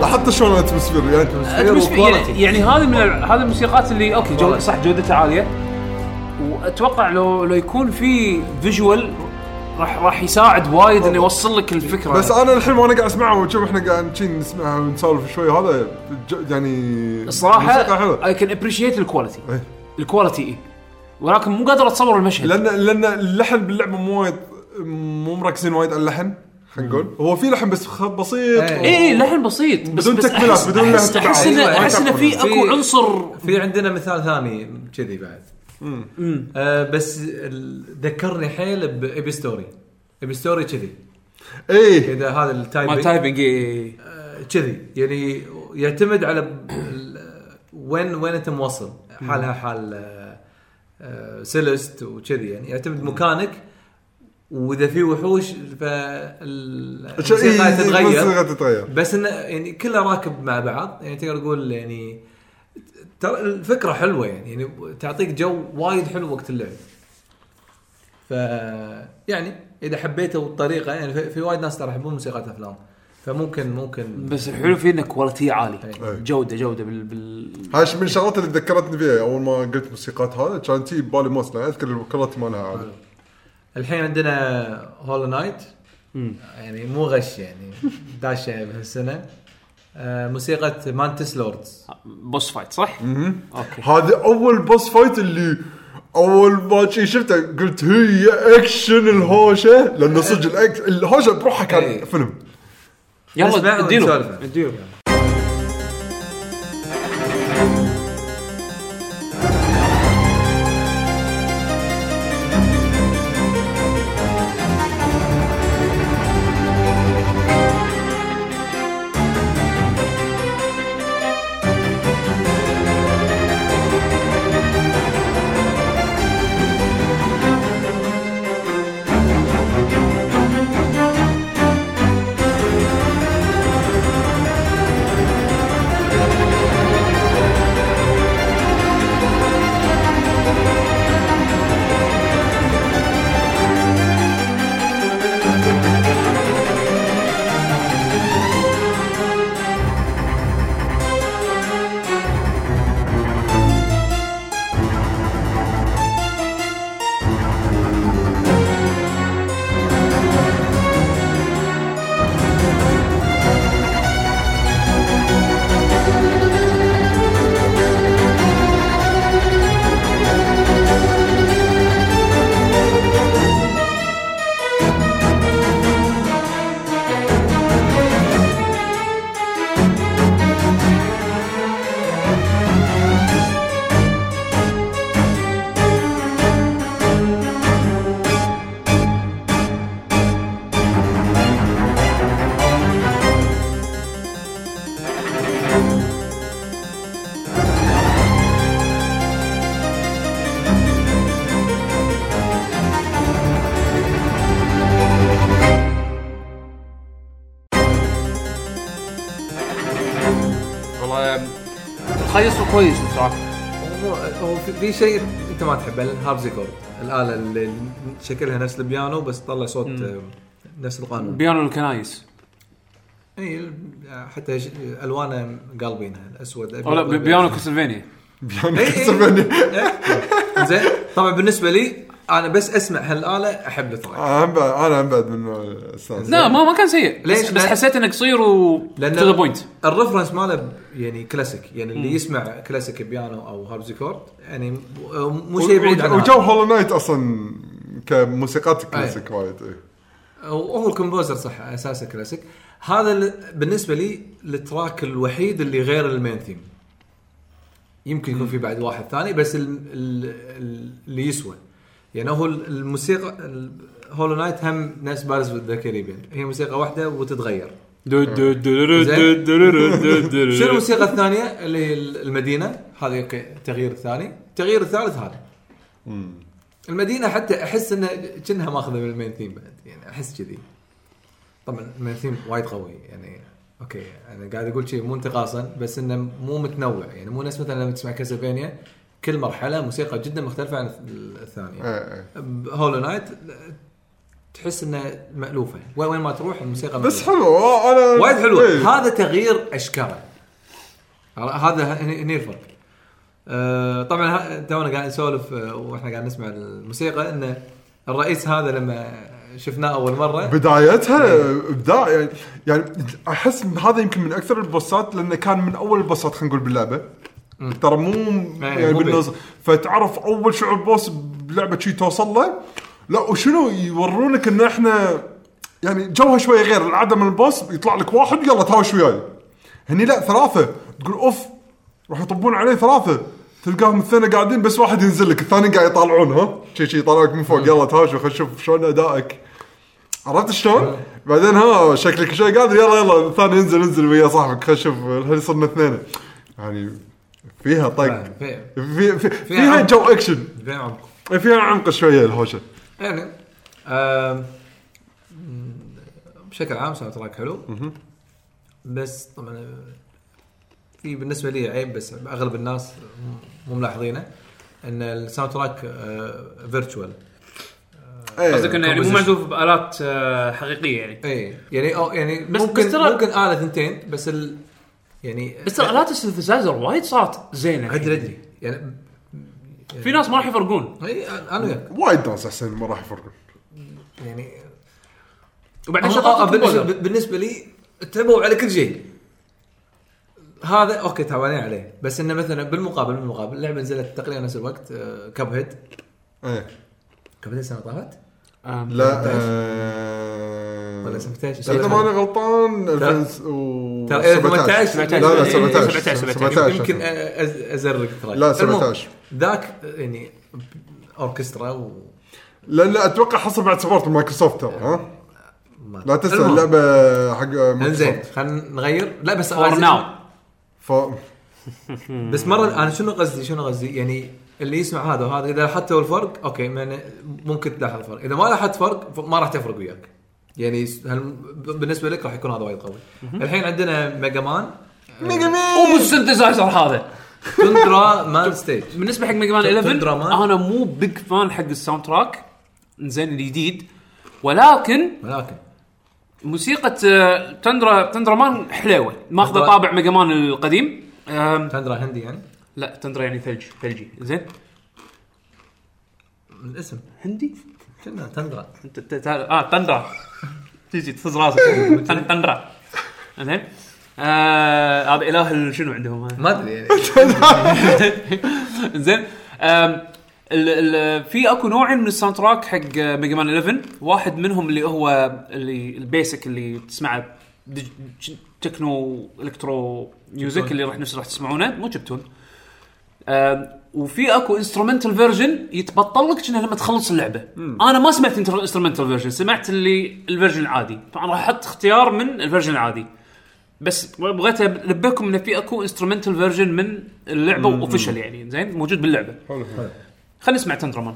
لاحظت شلون atmosphere يعني atmosphere- يعني, يعني هذه من هذه الموسيقات اللي أوكي جو صح جودتها عالية. وأتوقع لو لو يكون في visual راح راح يساعد وايد إنه يوصل لك الفكرة. بس أنا الحين وأنا قاعد اسمعها وشوف إحنا قاعد نسمعها ونسولف شوي هذا يعني الصراحة I can appreciate ال quality. ال quality اي ولكن مو قادر أتصور المشهد. لأن لأن اللحن باللعبة مو وايد مو مركزين وايد على اللحن. خلينا نقول هو في لحن بس خ- بسيط. إيه. اي اي لحن بسيط. بس بدون بس تكملات، أحس- بدون لحن. احس انه أيوة، أحس إنه في أكو عنصر. في عندنا مثال ثاني كذي بعد. آه بس ال- ذكرني حيل ب Epistory Epistory كذي. إيه. اذا هذا ما ال typing typing إي. آه، كذي. يعني يعتمد على ب- ال- وين وين أنت موصل. حالها حال آه، آه، Celeste وكذي. يعني يعتمد مكانك. وإذا في وحوش فالموسيقى إيه، تتغير. الموسيقى تتغير. بس انه يعني كله راكب مع بعض. يعني تقدر تقول يعني ترى الفكرة حلوة يعني. يعني تعطيك جو وايد حلو وقت اللعب. ف يعني إذا حبيته الطريقة يعني في, في وايد ناس ترى يحبون موسيقى افلام فممكن ممكن بس الحلو فيه انه quality عالي أي. جوده جودة بال, بال... هاي من الشغلات اللي ذكرتني فيها. أول ما قلت موسيقات هذا كان تي ببالي Moss أذكر ال quality مالها. عالي الحين عندنا Hollow Knight يعني مو غش يعني داشه بهالسنة. آه موسيقى Mantis Lords boss fight صح؟ okay. هذه أول boss fight اللي أول ما شي شفته قلت هي اكشن الهوشة لأنه صدق الأك... الهوشة بروحها كان إيه. فيلم. يلا اديله. اديله. كويس بصراحه هو هو في, شيء أنت ما تحبه ال harpsichord الآلة اللي شكلها نفس البيانو بس تطلع صوت آه، نفس القانون. بيانو الكنايس. إي حتى ألوانه قالبينها الأسود أو لا بي- بيانو Castlevania. بيانو. Castlevania. إيه. زين طبعا بالنسبة لي أنا بس أسمع هالآلة أحب ال track أنا هم بعد أنا هم بعد من استانس لا ما ما كان سيء. ليش؟ بس, بس لأن- حسيت انه قصير و to the point ال reference ماله ب- يعني كلاسيك. يعني اللي يسمع classic piano أو harpsichord يعني م- مو شيء بعيد عن وجو هذا. Hollow Knight أصلا كموسيقات كلاسيك وايد إيه. وهو ال composer صح أساسه كلاسيك. هذا ال- بالنسبة لي ال track الوحيد اللي غير ال main theme. يمكن يكون في بعد واحد ثاني بس ال ال ال اللي يسوى. يعني هو ال- الموسيقى ال- Hollow Knight هم نفس Pirates of the Caribbean هي موسيقى واحدة وتتغير. شنو الموسيقى الثانية اللي هي المدينة هذه okay التغيير الثاني التغيير الثالث هذا المدينة حتى احس انه كأنها ماخذه من ال main theme بعد يعني احس كذي طبعا ال main theme وايد قوي يعني okay أنا قاعد أقول شيء مو انتقاصا بس انه مو متنوع يعني مو نفس مثلا لما تسمع Castlevania كل مرحلة موسيقى جدا مختلفة عن الثانية. إيه، إيه. Hollow Knight تحس انه مألوفة. وين ما تروح الموسيقى بس مألوفة. حلو آه، أنا وايد حلو إيه. هذا تغيير اشكاله هذا هني الفرق. آه، طبعا تونا قاعد نسولف آه، وإحنا قاعد نسمع الموسيقى إن الرئيس هذا لما شفناه أول مرة. بدايتها إبداع يعني يعني أحس هذا يمكن من أكثر البوسات لأنه كان من أول البوسات خلينا نقول باللعبة. ترى مو يعني مو بالنص فتعرف أول شعور بوس بلعبة شي توصل له؟ لا وشنو يورونك إن إحنا يعني جوها شوية غير العاده من البوس يطلع لك واحد يلا تهاوش وياي. هني لا ثلاثة. تقول أوف راح يطبون عليه ثلاثة. تلقاهم الثاني قاعدين بس واحد ينزل لك الثاني قاعد يطالعون ها؟ شي شي يطالعك من فوق يلا تهاوشوا خل نشوف شلون أدائك. عرفت شلون؟ بعدين ها شكلك شوي قادر يلا يلا الثاني انزل انزل ويا صاحبك خل نشوف هل صرنا اثنين؟ يعني فيها طق. في في فيها عمق. جو اكشن فاهم عمق. فيها عمق شوية الهوشة يعني بشكل عام soundtrack حلو بس طبعا في بالنسبة لي عيب بس أغلب الناس مو ملاحظينه إن ال soundtrack virtual. قصدك إنه يعني مو. معزوف بآلات آه، حقيقية يعني اي يعني أو يعني بس- ممكن بس ممكن آلة ثنتين بس ال يعني بس ترى الات ال synthesizer وايد صارت زينة أدري أدري. يعني في ناس ما راح يفرقون. إي أنا وياك. وايد ناس أحسن ما راح يفرقون. يعني وبعدين آه، شغلت آه، بالنسبة لي تعبوا على كل شيء. هذا okay تعبانين عليه. بس إنه مثلا بالمقابل بالمقابل اللعبة نزلت تقريبا نفس الوقت Cuphead إيه. Cuphead السنة طافت؟ لا آه، ولا 17 إذا ماني غلطان ترى- 2017 18 لا لا إيه، 17 17. 17 يمكن أزرق track لا، المهم، 17. ذاك يعني أوركسترا و لا لا أتوقع حصل بعد support Microsoft ترى ها؟ لا تنسى المهم. اللعبة حق انزين خلينا نغير. لا بس for now ف... بس مرة أنا شنو قصدي؟ شنو قصدي؟ يعني اللي يسمع هذا وهذا إذا لاحظتوا الفرق okay ممكن تلاحظ الفرق. إذا ما لاحظت فرق ما راح تفرق وياك. يعني بالنسبة لك راح يكون هذا وايد قوي. الحين عندنا Mega Man. مو بال synthesizer هذا. تندرا Man stage بالنسبة حق Mega Man Tundra 11 Man. أنا مو big fan حق ال soundtrack زين الجديد. ولكن ولكن. موسيقى آه، Tundra Tundra Man حلوة. ماخذة طابع Mega Man القديم. تندرا هندي يعني؟ لا تندرا يعني ثلج ثلجي. زين. الاسم. هندي؟ كنا تندرا آه تندرا تجي تفز راسك. تن- تندرا زين. آه، هذا إله ال- شنو عندهم؟ هذا؟ ما أدري يعني. زين. في أكو نوعين من ال soundtrack حق Mega Man 11 واحد منهم اللي هو اللي ال basic اللي تسمعه techno electro music اللي راح نفس راح تسمعونه. مو chiptune وفي اكو instrumental version يتبطل لك لما تخلص اللعبة. أنا ما سمعت instrumental version سمعت اللي ال version العادي. طبعا راح أحط اختيار من ال version العادي. بس بغيت أنبهكم انه في اكو instrumental version من اللعبة official يعني زين؟ موجود باللعبة. حلو. حلو. خلينا نسمع Tundra Man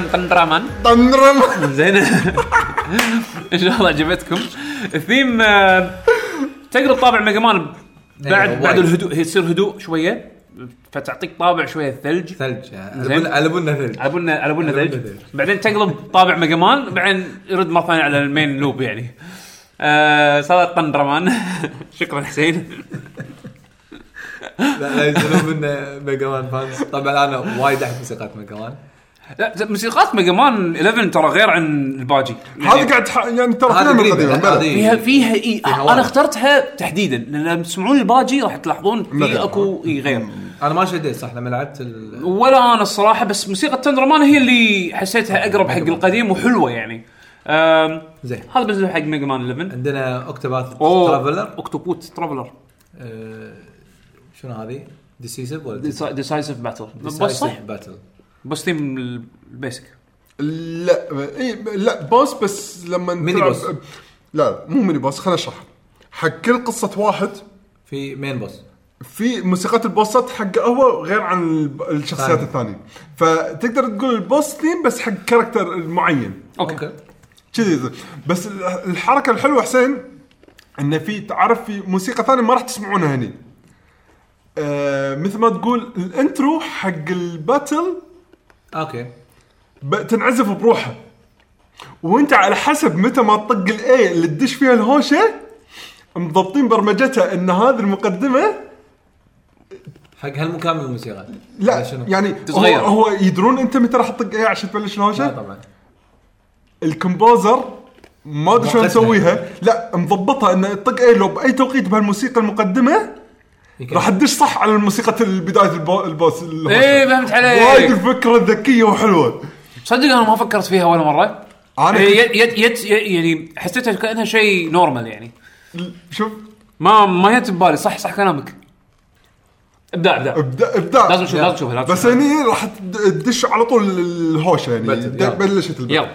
كان Tundra Man طنرم زين إن شاء الله عجبتكم الثيم آه، تقلب طابع Mega Man بعد أيوة، بعد وايد. الهدوء. هي تصير هدوء شوية فتعطيك طابع شوية ثلج. ثلج. على. بن- على بنا ثلج. على بنا على بنا ثلج. بعدين تقلب طابع Mega Man بعدين يرد مرة ثانية على ال main loop يعني. آه صار Tundra Man شكرا حسين. لا لا يزعلون Mega Man fans. طبعا أنا وايد أحب موسيقات Mega Man. لا موسيقات Mega Man 11 ترى غير عن الباجي. يعني هذا قاعد ح- يعني ترى فيها قريبة، هذه- بلى. فيها فيها اي فيها أنا. اخترتها تحديدا لأن لما تسمعون الباجي راح تلاحظون في. أكو اي غير. أنا ما شديت صح لما لعبت ال... ولا أنا الصراحة بس موسيقى Tundra Man هي اللي حسيتها أقرب حق القديم وحلوة يعني. أم، زين. هذا بالنسبة حق Mega Man 11 عندنا Octopath Traveler Octopath Traveler آه، شنو هذه؟ decisive ولا decisive battle بس صح؟ Decisive battle boss theme ال basic. لا اي لا boss بس لما mini boss. لا لا مو mini boss خليني اشرح. حق كل قصة واحد في main boss في موسيقات البوسات حقه هو غير عن الشخصيات ثاني. الثانية. فتقدر تقول ال boss theme بس حق character معين. okay. okay. كذي. بس ال- الحركة الحلوة حسين انه في تعرف في موسيقى ثانية ما راح تسمعونها هني. آه مثل ما تقول ال intro حق ال battle okay تنعزف بروحها وانت على حسب متى ما تطق الاي اللي تدش فيها الهوشة مضبطين برمجتها إن هذه المقدمة حق هالمكان من الموسيقى لا شنو؟ يعني هو, تتغير. هو يدرون أنت متى راح تطق اي عشان تبلش لا الهوشه طبعا ال composer ما أدري شلون. مسويها لا مضبطها انه تطق اي أو بأي توقيت بهالموسيقى المقدمة. راح تدش صح على الموسيقى بدايه ال bo- ال boss. إيه فهمت وايد عليك الفكرة ذكيه وحلوة. صدق أنا ما فكرت فيها ولا مرة. أنا إيه، يعني حسيتها كأنها شيء normal يعني. شوف. ما ما جت ببالي صح صح كلامك. إبداع إبداع. ابداع إبداع. لازم نشوف لازم نشوفها لازم بس. هني راح تد- تدش على طول الهوشة يعني. بلشت يلا.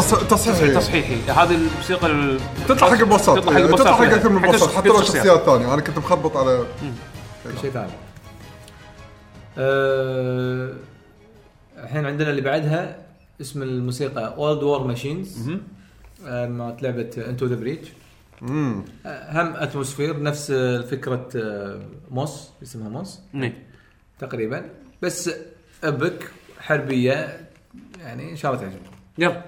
تصحيحي. تصحيحي. هذه الموسيقى ال- تطلع حق البوسات. تطلع حق البوسات تطلع حق. أكثر من حق بوسات الش- حتى لو الشخصيات. شخصيات ثانية. أنا كنت مخربط على شيء ثاني؟ أه، الحين عندنا اللي بعدها اسم الموسيقى اولد وور ماشينز مالت لعبة انتو ذا بريتش امم هم اتموسفير نفس فكرة آه، موس اسمها موس. نعم. تقريبا. بس أبك حربية يعني إن شاء الله تعجبكم يلا.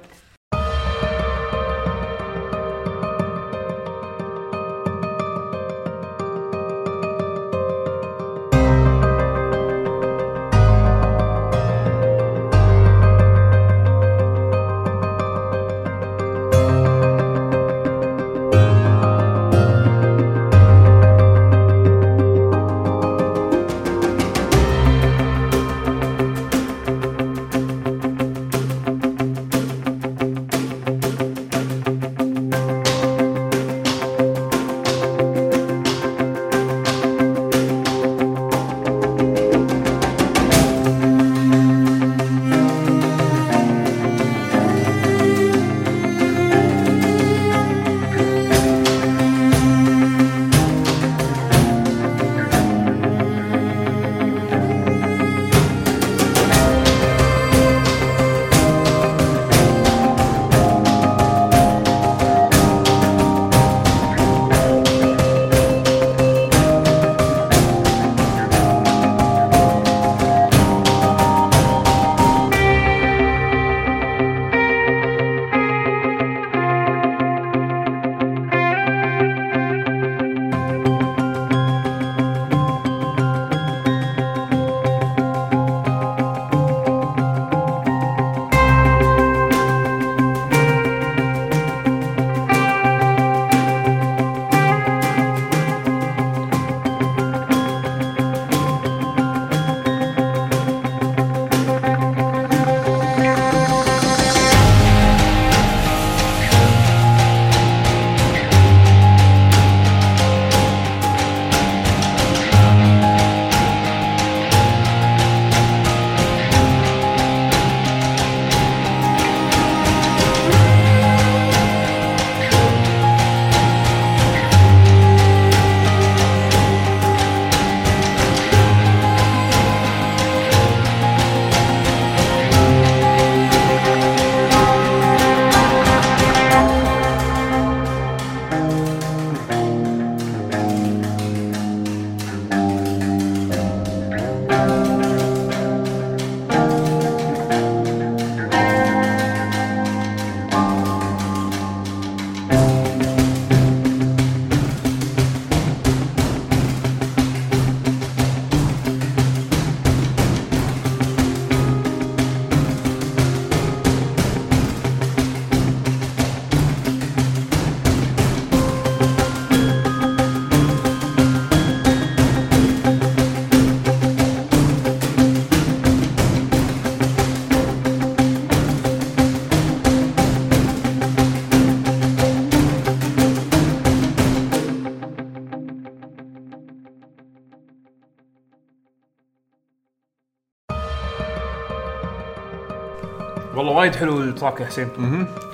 وايد حلو ال track يا حسين.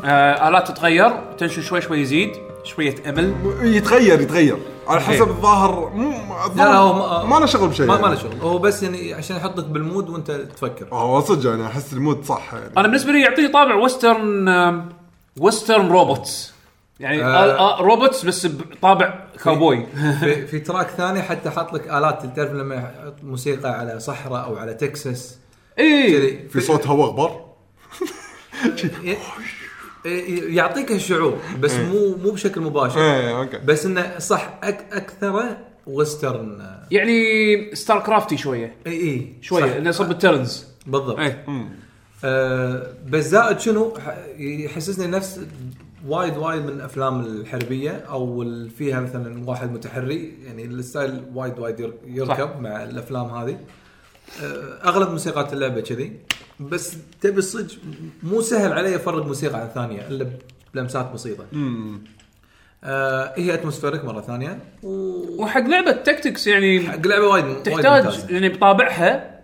آه آلات تتغير tension شوي شوي يزيد شوية أمل. يتغير يتغير. على. حسب الظاهر مو لا لا هو الظاهر ما, ما له شغل بشيء ما, ما يعني. له شغل. هو بس يعني عشان يحطك بال mood وأنت تفكر. هو صدق يعني أحس ال mood صح يعني. أنا بالنسبة لي يعطيه طابع western آم، western robots. يعني آه. آه. آه robots بس بطابع كاوبوي. في, في track ثاني حتى حاط لك آلات تعرف لما يحط موسيقى على صحراء أو على تكساس؟ اي كذي. في صوت هواء غبار يعطيك الشعور بس مو مو بشكل مباشر. إيه أوكي. بس إنه صح أك أكثره ويسترن يعني ستار كرافتي شوية. اي إي شوية إنه يصب الترنز بالضبط. اي آه بس زائد شنو؟ يحسسني نفس وايد وايد من الأفلام الحربية أو ال- فيها مثلا واحد متحري يعني الستايل وايد وايد ير- يركب صح. مع الأفلام هذه. أغلب موسيقات اللعبة كذي. بس تبي الصدق مو سهل علي أفرق موسيقى عن ثانية إلا بلمسات بسيطة. آه هي atmospheric مرة ثانية. وحق لعبة tactics يعني وحق لعبة وايد تحتاج. يعني بطابعها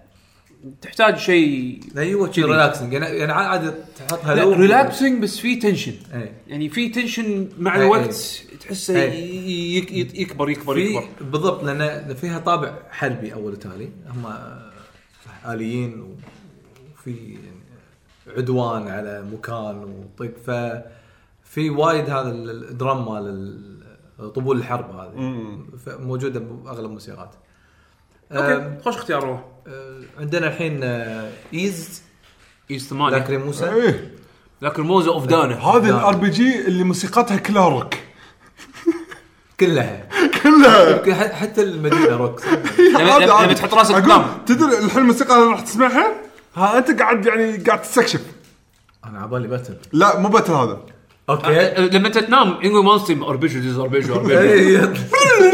تحتاج شيء أيوه شي relaxing يعني يعني عادي تحطها لا لو relaxing بس في tension إيه. يعني في tension مع إيه، الوقت تحسه إيه. ي- ي- يكبر يكبر في يكبر. بالضبط لأن فيها طابع حربي أول وتالي. هم اليين وفي عدوان على مكان وطق. ف في وايد هذا الدراما مال طبول الحرب هذه. موجودة باغلب الموسيقات. أوكي خوش اختيار هو. آه، عندنا الحين آه، ايز ايز ثمانية. لاكريموسا إيه. لكن موزة اوف دانا هذه الار بي جي اللي موسيقتها كلها روك كلها. كلها يمكن ح- حتى المدينة روك. لما- عادي- لما عادي. تحط راسك قدام. تدري الحين الموسيقى اللي راح تسمعها؟ ها أنت قاعد يعني قاعد تستكشف. أنا عبالي باتل لا مو باتل هذا. أوكي. أه، لما أنت تنام انجو مونستي أربيجو ديز أربيجو أربيجو.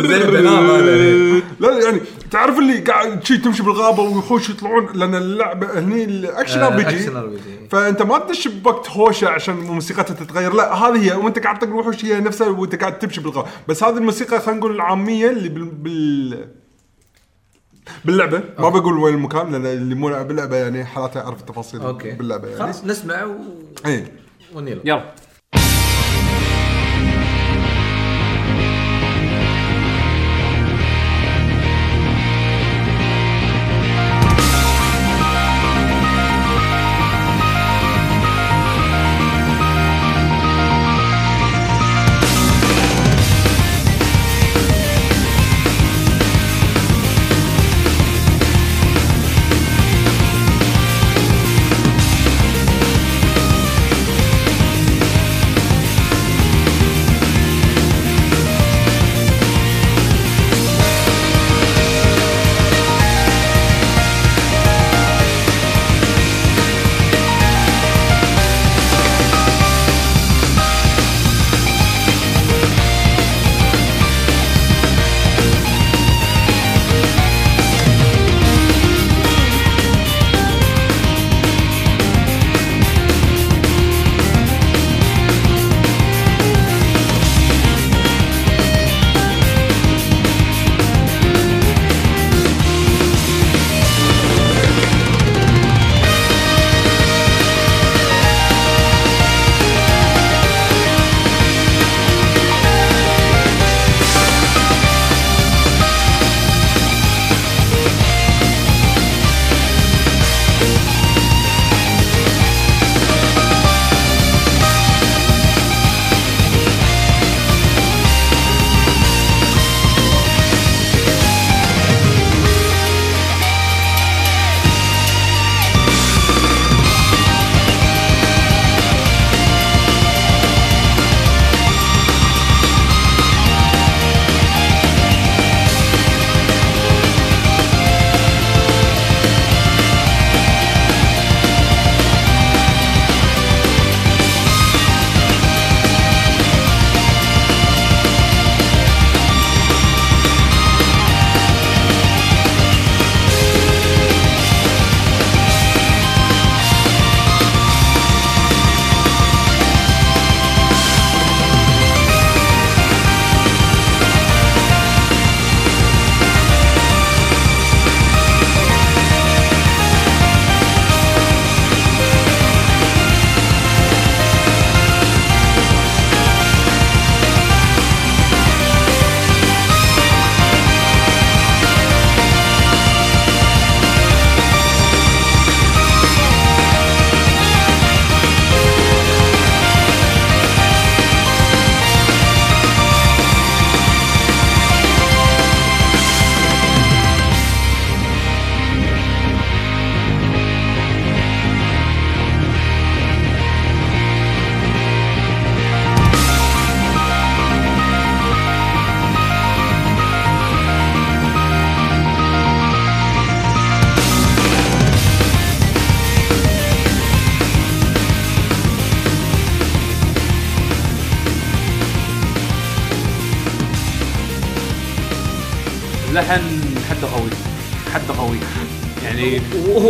زين بنام هذا لا يعني تعرف اللي قاعد شي تمشي بالغابة ويحوش يطلعون؟ لأن اللعبه هني الأكشن ار بي جي اكشن ار بي جي فأنت ما تدش بوقت هوشه عشان موسيقتها تتغير. لا هذه هي وأنت قاعد تطق الوحوش هي نفسها وأنت قاعد تمشي بالغابة. بس هذه الموسيقى خلينا نقول العامية اللي بال, بال... باللعبة. ما بقول وين المكان لأن اللي مو لاعب باللعبة يعني حالاته يعرف التفاصيل أوكي. باللعبة يعني. خلاص نسمع و... اي ونيلا. يلا.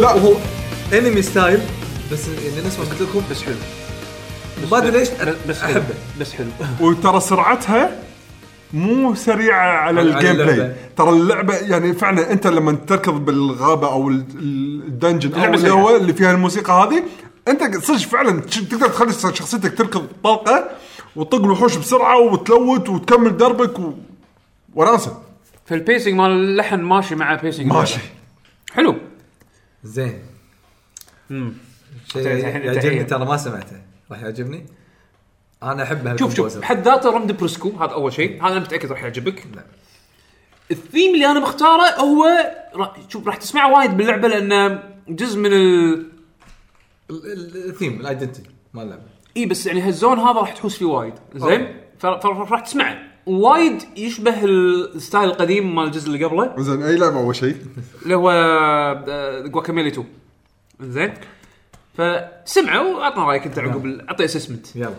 لا. وهو anime style بس يعني نفس ما قلت لكم بس حلو. ما ادري ليش بس حلو. أحبه؟ بس حلو. وترى سرعتها مو سريعة على على ال gameplay اللعبة. ترى اللعبة يعني فعلا أنت لما تركض بالغابة أو ال- ال- ال dungeon أو اللعبة اللي هو سريعة. اللي فيها الموسيقى هذه أنت صدق فعلا تش- تقدر تخلي شخصيتك تركض طلقه وتطق الوحوش بسرعة وتلوت وتكمل دربك و... وناسه فالبيسنج مال اللحن ماشي مع بيسنج ماشي. حلو. زين. مم. شيء يعجبني. ترى ما سمعته. راح يعجبني. أنا أحب شوف شوف. بحد ذاته رمد بريسكو هذا أول شيء. هذا أنا متأكد راح يعجبك. نعم. الثيم اللي أنا مختاره هو را- شوف راح تسمعه وايد باللعبة لأنه جزء من ال ال- ال- الثيم الايدنتي مال اللعبة. إي بس يعني هالزون هذا راح تحوس فيه وايد. زين؟ فراح تسمعه. وايد يشبه الستايل القديم مال الجزء اللي قبله. زين أي لعبة أول شيء؟ اللي هو جواكاميلي 2 زين. فسمعه وعطنا رأيك أنت عقب ال- أعطي اسسمنت يلا.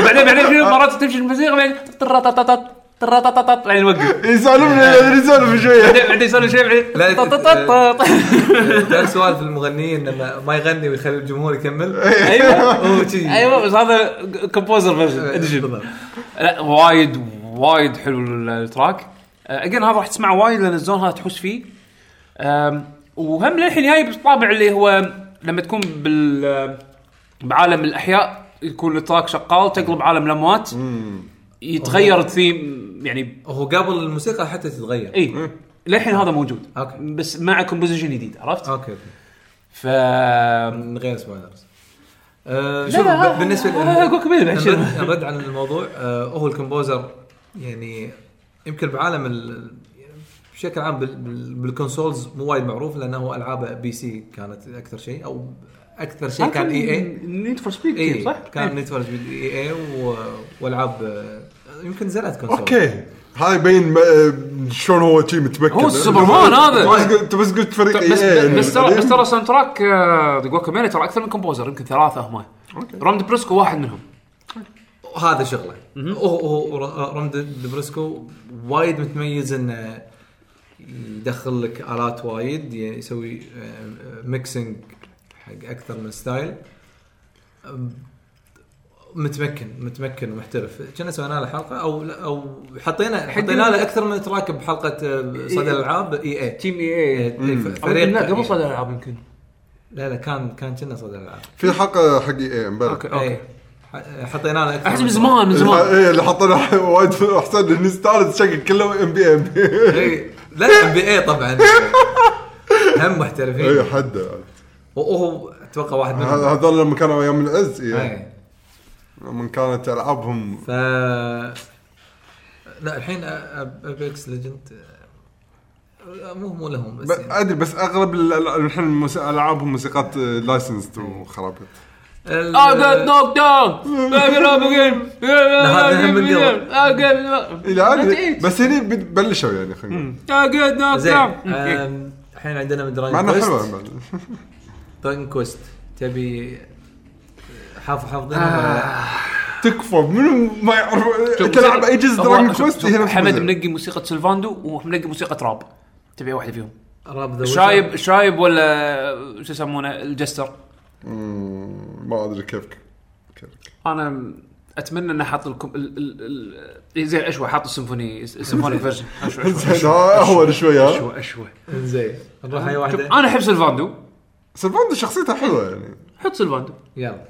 وبعدين بعدين في مرات تمشي الموسيقى بعدين طرطططط بعدين يوقف يسولفون يسولف شوية بعدين بعدين يسولف شيء بعدين. ده سؤال في المغنيين لما ما يغني ويخلي الجمهور يكمل أيوه. أيوه بس هذا كومبوزر فيرجن ادري بالضبط. لا وايد وايد حلو التراك اجين هذا راح تسمعه وايد لأن الزون هذا تحوس فيه. أم، وهم للحين جاي بالطابع اللي هو لما تكون بال بعالم الأحياء يكون ال track شغال تقلب عالم الأموات يتغير الثيم يعني هو قبل الموسيقى حتى تتغير. إي. للحين هذا موجود okay. بس مع composition جديد عرفت؟ okay okay. ف من غير spoilers لا، شوف بالنسبة بهالشيء. نرد, عن الموضوع. آه هو ال composer يعني يمكن بعالم ال- بشكل عام بال- بال- بال consoles مو وايد معروف لأنه هو العابه PC كانت أكثر شيء أو أكثر شيء كان إي إي. Need for Speed إي صح؟ كان. Need for Speed إي إي والعاب آه، يمكن نزلت console okay. هذا يبين شلون هو شي متمكن. هو السوبرمان هذا. بس قلت- أنت بس قلت فريق بس EA يعني بس ترى بس ترى soundtrack the Guacamelee ترى أكثر من composer يمكن ثلاثة هم Rom Di Prisco واحد منهم. هذا شغله. هو Rom Di Prisco وايد متميز إنه يدخل لك آلات وايد يعني يسوي mixing حق أكثر من style متمكن متمكن ومحترف. كنا سوينا له حلقة أو أو حطينا حطينا له أكثر من track بحلقة آه، صدى الألعاب إي إي. team إي إي. فريق لا قبل. صدى الألعاب يمكن لا لا كان كان كنا صدى الألعاب. في حلقة حق إي امبارح okay okay. إيه. حطينا له أكثر احس من زمان من زمان. إيه اللي حطينا وايد أحسن. الناس ثالث شكل كله ام بي ام. إيه. لا ام بي اي طبعا. هم محترفين. اي حد. وهو أتوقع واحد منهم. هذول لما كانوا أيام العز إيه. اي لما كانت ألعابهم. ف لا الحين ابيكس ليجند مو مو لهم بس يعني. أدري بس أغلب ال- ال- الحين العابهم موسيقات لايسنسد وخرابيط. ال- I got knocked down. I get up again. هذا هم ادري بس هني بلشوا يعني خلينا. I got knocked down. الحين عندنا من Dragon Quest حلوة. Dragon Quest تبي حاف حافظينها ولا لا؟ تكفى. منو ما يعرف؟ تلعب أي جزء Dragon Quest حمد. منقي موسيقى Sylvando ومنقي موسيقى Rab. تبي واحدة فيهم؟ Rab ذا الشايب الشايب ولا شو يسمونه؟ ال jester. ما أدري كيف كيف. أنا أتمنى إنه حاط لكم ال ال ال زين اشوى حاط ال symphony ال symphony version اشوى اشوى ها أهون شوي ها. اشوى اشوى زين نروح أي شوف واحدة؟ أنا أحب Sylvando. Sylvando شخصيته حلوة يعني. حط Sylvando. يلا.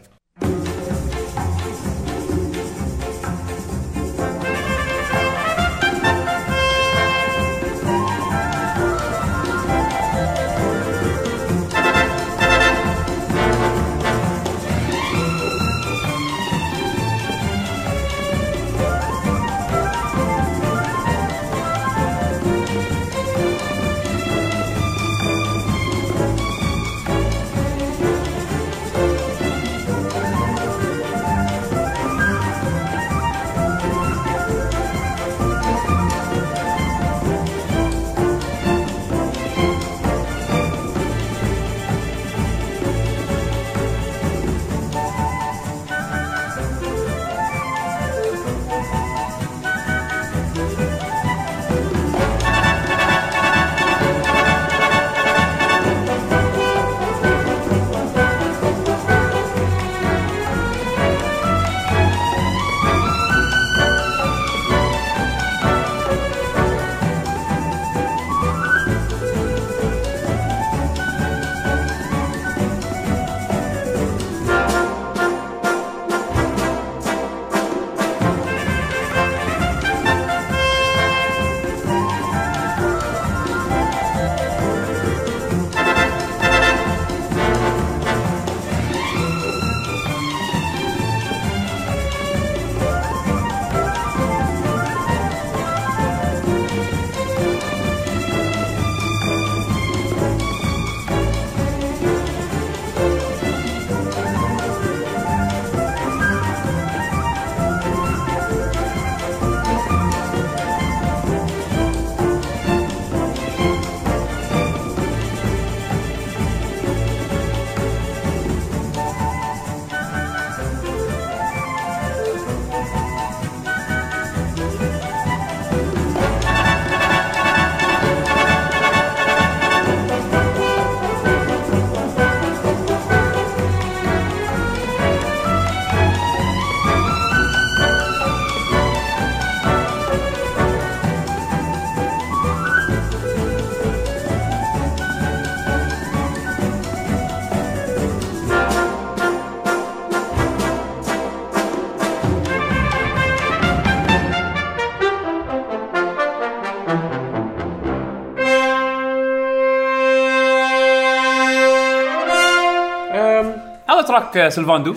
track Sylvando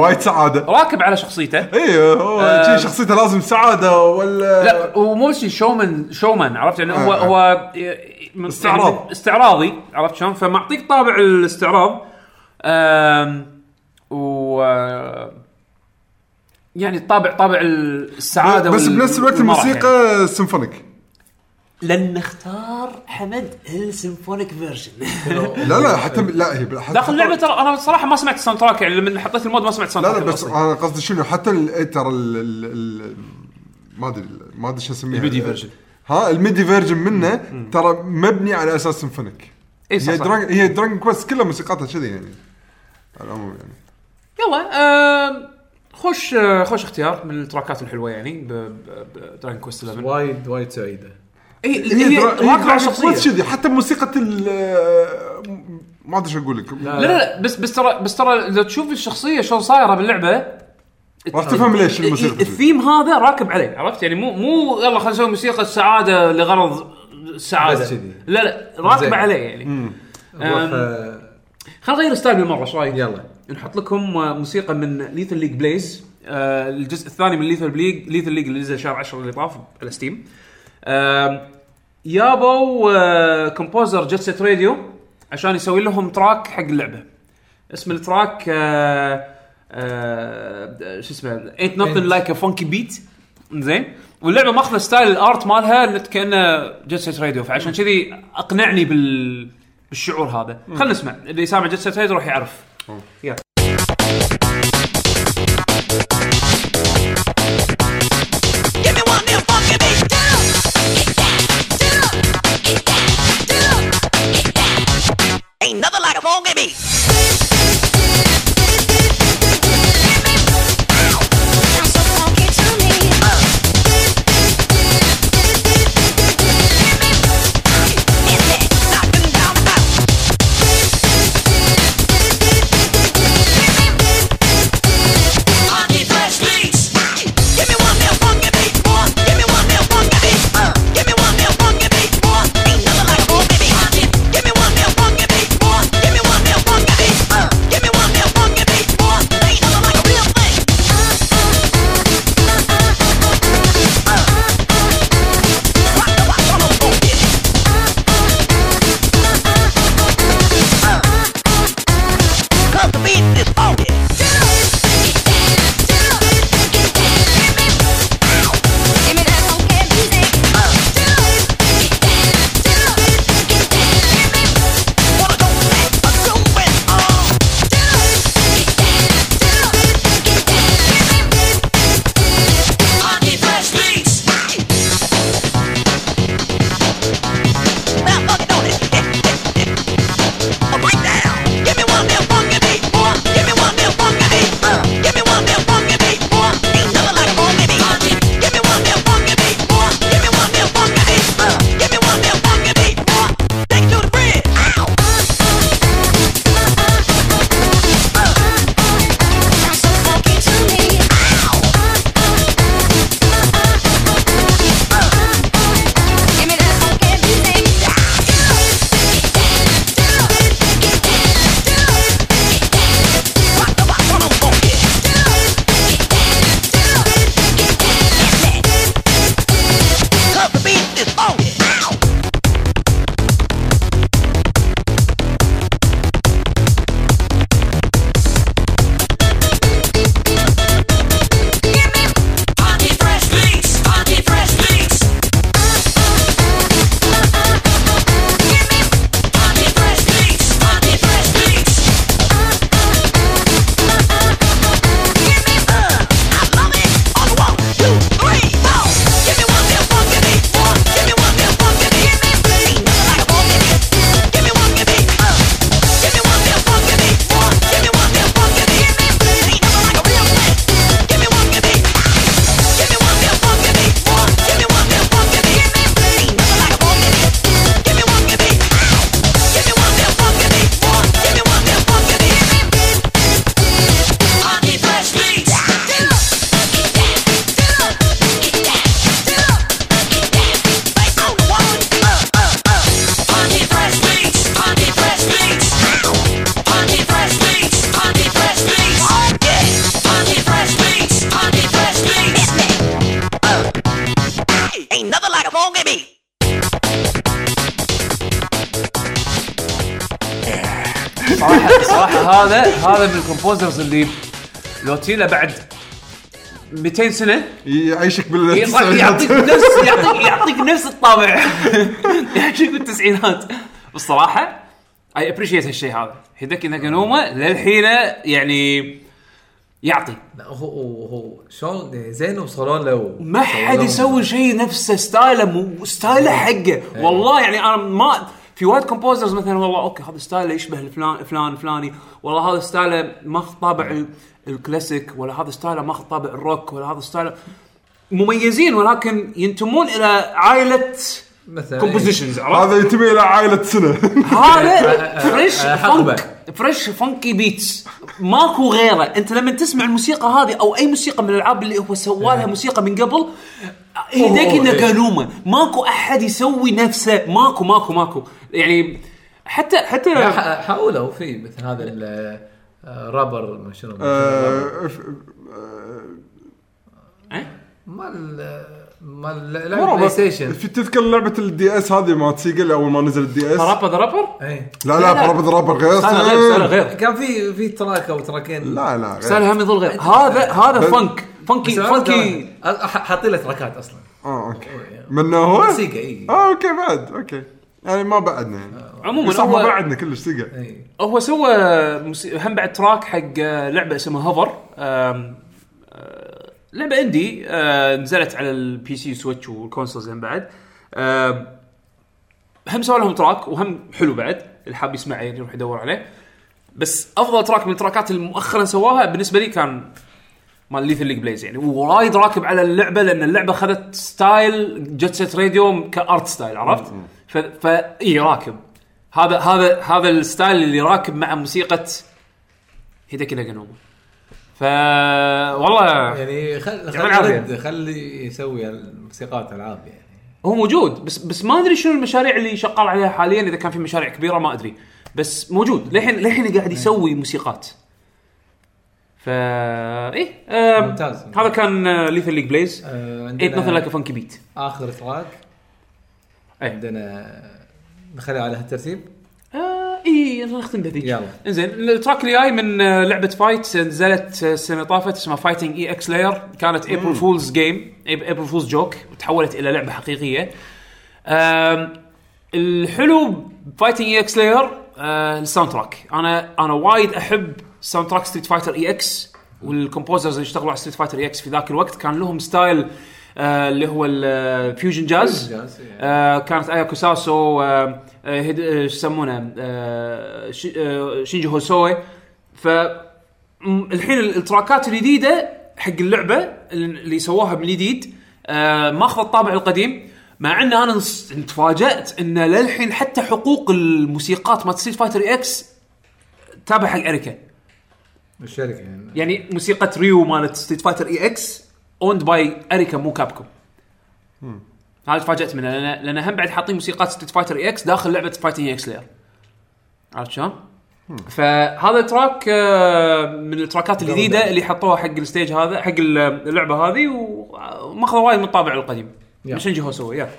وايد سعادة. راكب على شخصيته. اي شخصيته لازم سعادة ولا لا ومو بس showman showman عرفت يعني؟ هو آه، آه. هو استعراض. يعني استعراضي عرفت شلون؟ فمعطيك طابع الاستعراض. و يعني طابع طابع السعادة بس بنفس الوقت. الموسيقى symphonic لن نختار حمد ال symphonic version. لا لا حتى لا هي داخل اللعبة ترى أنا صراحة ما سمعت ال soundtrack يعني لما حطيت ال mod ما سمعت ال sound لا لا track بس. أنا قصدي شنو حتى ال- ترى ال- ال- ال- ما أدري ما أدري شو أسميها. ال MIDI version. ها ال MIDI version منه ترى مبني على أساس symphonic. اي صح هي صح. دراج هي Dragon Quest كلها موسيقاتها كذي يعني. على العموم يعني. يلا آه خوش آه خوش اختيار من ال tracks الحلوة يعني ب Dragon Quest 11 وايد وايد سعيدة. هي هي الشخصيه كذي حتى موسيقى ال ما أدري شو أقول لك. لا لا لا بس بس ترى بس ترى لو تشوف الشخصية شلون صايرة باللعبة راح تفهم ليش ال- الموسيقى. الثيم هذا راكب عليه عرفت؟ يعني مو مو يلا خلينا نسوي موسيقى السعادة لغرض السعادة. بس كذي. لا لا راكبه زين. عليه يعني. آه، خلينا نغير style بالمرة إيش رايك؟ يلا. نحط لكم آه، موسيقى من Lethal League Blaze الجزء الثاني من Lethal League Lethal League اللي نزل شهر 10 اللي طاف على Steam يابوا composer Jet Set Radio عشان يسوي لهم track حق اللعبة. اسم ال track آه آه شو اسمه Ain't nothing like a funky beat. زين. واللعبة ماخذة style ال art مالها كأنه Jet Set Radio فعشان كذي أقنعني بال بالشعور هذا. خلينا نسمع. اللي سامع Jet Set Radio راح يعرف. يلا. هذا من ال composers اللي لو تجيله بعد 200 سنة يعيشك يطلع- يعطيك بال نفس يعطيك يعطيك نفس الطابع. يعيشك بالتسعينات. الصراحة اي appreciate هالشيء هذا. Hideki Naganuma للحين يعني يعطي. لا هو هو هو شلون؟ زين وصلوا له. ما حد يسوي شيء نفسه style ه مو style ه حقه. والله يعني أنا ما في وايد composers مثلا والله okay هذا style ه يشبه الفلان فلان الفلاني والله هذا style ه ماخذ طابع ال- الكلاسيك ولا هذا style ه ماخذ طابع الروك ولا هذا style ه مميزين ولكن ينتمون إلى عائلة مثلا compositions عرفت؟ هذا ينتمي إلى عائلة سنة. هذا fresh. Funk fresh funky beats ماكو غيره. أنت لما تسمع الموسيقى هذه أو أي موسيقى من الألعاب اللي هو سوى لها موسيقى من قبل هيداكي أوه، إيه. ناغانوما ماكو أحد يسوي نفسه. ماكو ماكو ماكو. يعني حتى حتى ح- حاولوا في مثل هذا ال- آه، رابر ما شنو رابر. آه، ف- إيه؟ مال مال لعبه PlayStation في تذكر لعبة ال DS هذه مالت سيجا اللي اول ما نزل ال DS rapper the rapper اي لا لا، لا. Parappa rapper غير غير. كان في في track أو تراكين. لا لا غير. هم يظل غير. هذا هذا funky أ- ح- حاطين له تراكات أصلا. آه okay. منه هو؟ سيجا اي آه okay بعد okay. يعني ما بعدنا. يعني عموما صح ما هو بعدنا كلش سيجا اي هو سوى موسي- هم بعد track حق لعبة اسمها Hover. آه، لعبة indie آه، نزلت على ال PC Switch وال consoles هم بعد. هم سوى لهم track وهم حلو بعد. اللي حاب يسمعه يعني يروح يدور عليه. بس أفضل track من التراكات اللي مؤخرا سواها بالنسبة لي كان مال Lethal League Blaze يعني. ووايد راكب على اللعبة لأن اللعبة اخذت style Jet Set Radio ك art style عرفت؟ ف, ف... اي راكب هذا هذا هذا ال style اللي راكب مع موسيقى هيداكي ناغانوما ف والله يعني خل خل خلي يسوي الموسيقات ألعاب يعني. هو موجود بس بس ما أدري شنو المشاريع اللي شغال عليها حاليا إذا كان في مشاريع كبيرة ما أدري. بس موجود. للحين للحين قاعد يسوي موسيقات. ف إيه آم، ممتاز. هذا كان Lethal League Blaze آه، Ain't Nothing Like a Funky Beat آخر track إيه. عندنا نخلي على هالترتيب. آه اي نختم بهذيك. يلا. إنزين ال track اللي جاي من آه، لعبة fight نزلت آه، السنة اللي طافت اسمها Fighting EX Layer كانت April Fools game April Fools joke وتحولت إلى لعبة حقيقية. الحلو Fighting EX Layer ال soundtrack أنا أنا وايد أحب soundtrack Street Fighter EX وال composers اللي اشتغلوا على Street Fighter EX في ذاك الوقت كان لهم style آه، اللي هو ال fusion jazz jazz، إيه. آه كانت ايا كوساسو آه آه آه، يسمونه آه شي- آه شينجي هوسوي. ف الحين ال- التراكات الجديدة حق اللعبة اللي سووها من جديد آه ماخذ الطابع القديم مع إن أنا تفاجأت إن للحين حتى حقوق الموسيقات مال Street Fighter EX تابع حق أريكا. الشركة يعني. يعني موسيقى ريو مالت Street Fighter EX owned by أريكا مو كابكوم هذا تفاجأت منه لأن لأن هم بعد حاطين موسيقات Street Fighter EX داخل لعبة Fighting EX Layer عرفت شلون؟ فهذا track آه، من التراكات الجديدة اللي حطوها حق ال stage هذا حق اللعبة هذه وماخذ وايد من الطابع القديم. يا. مش هو سوى يا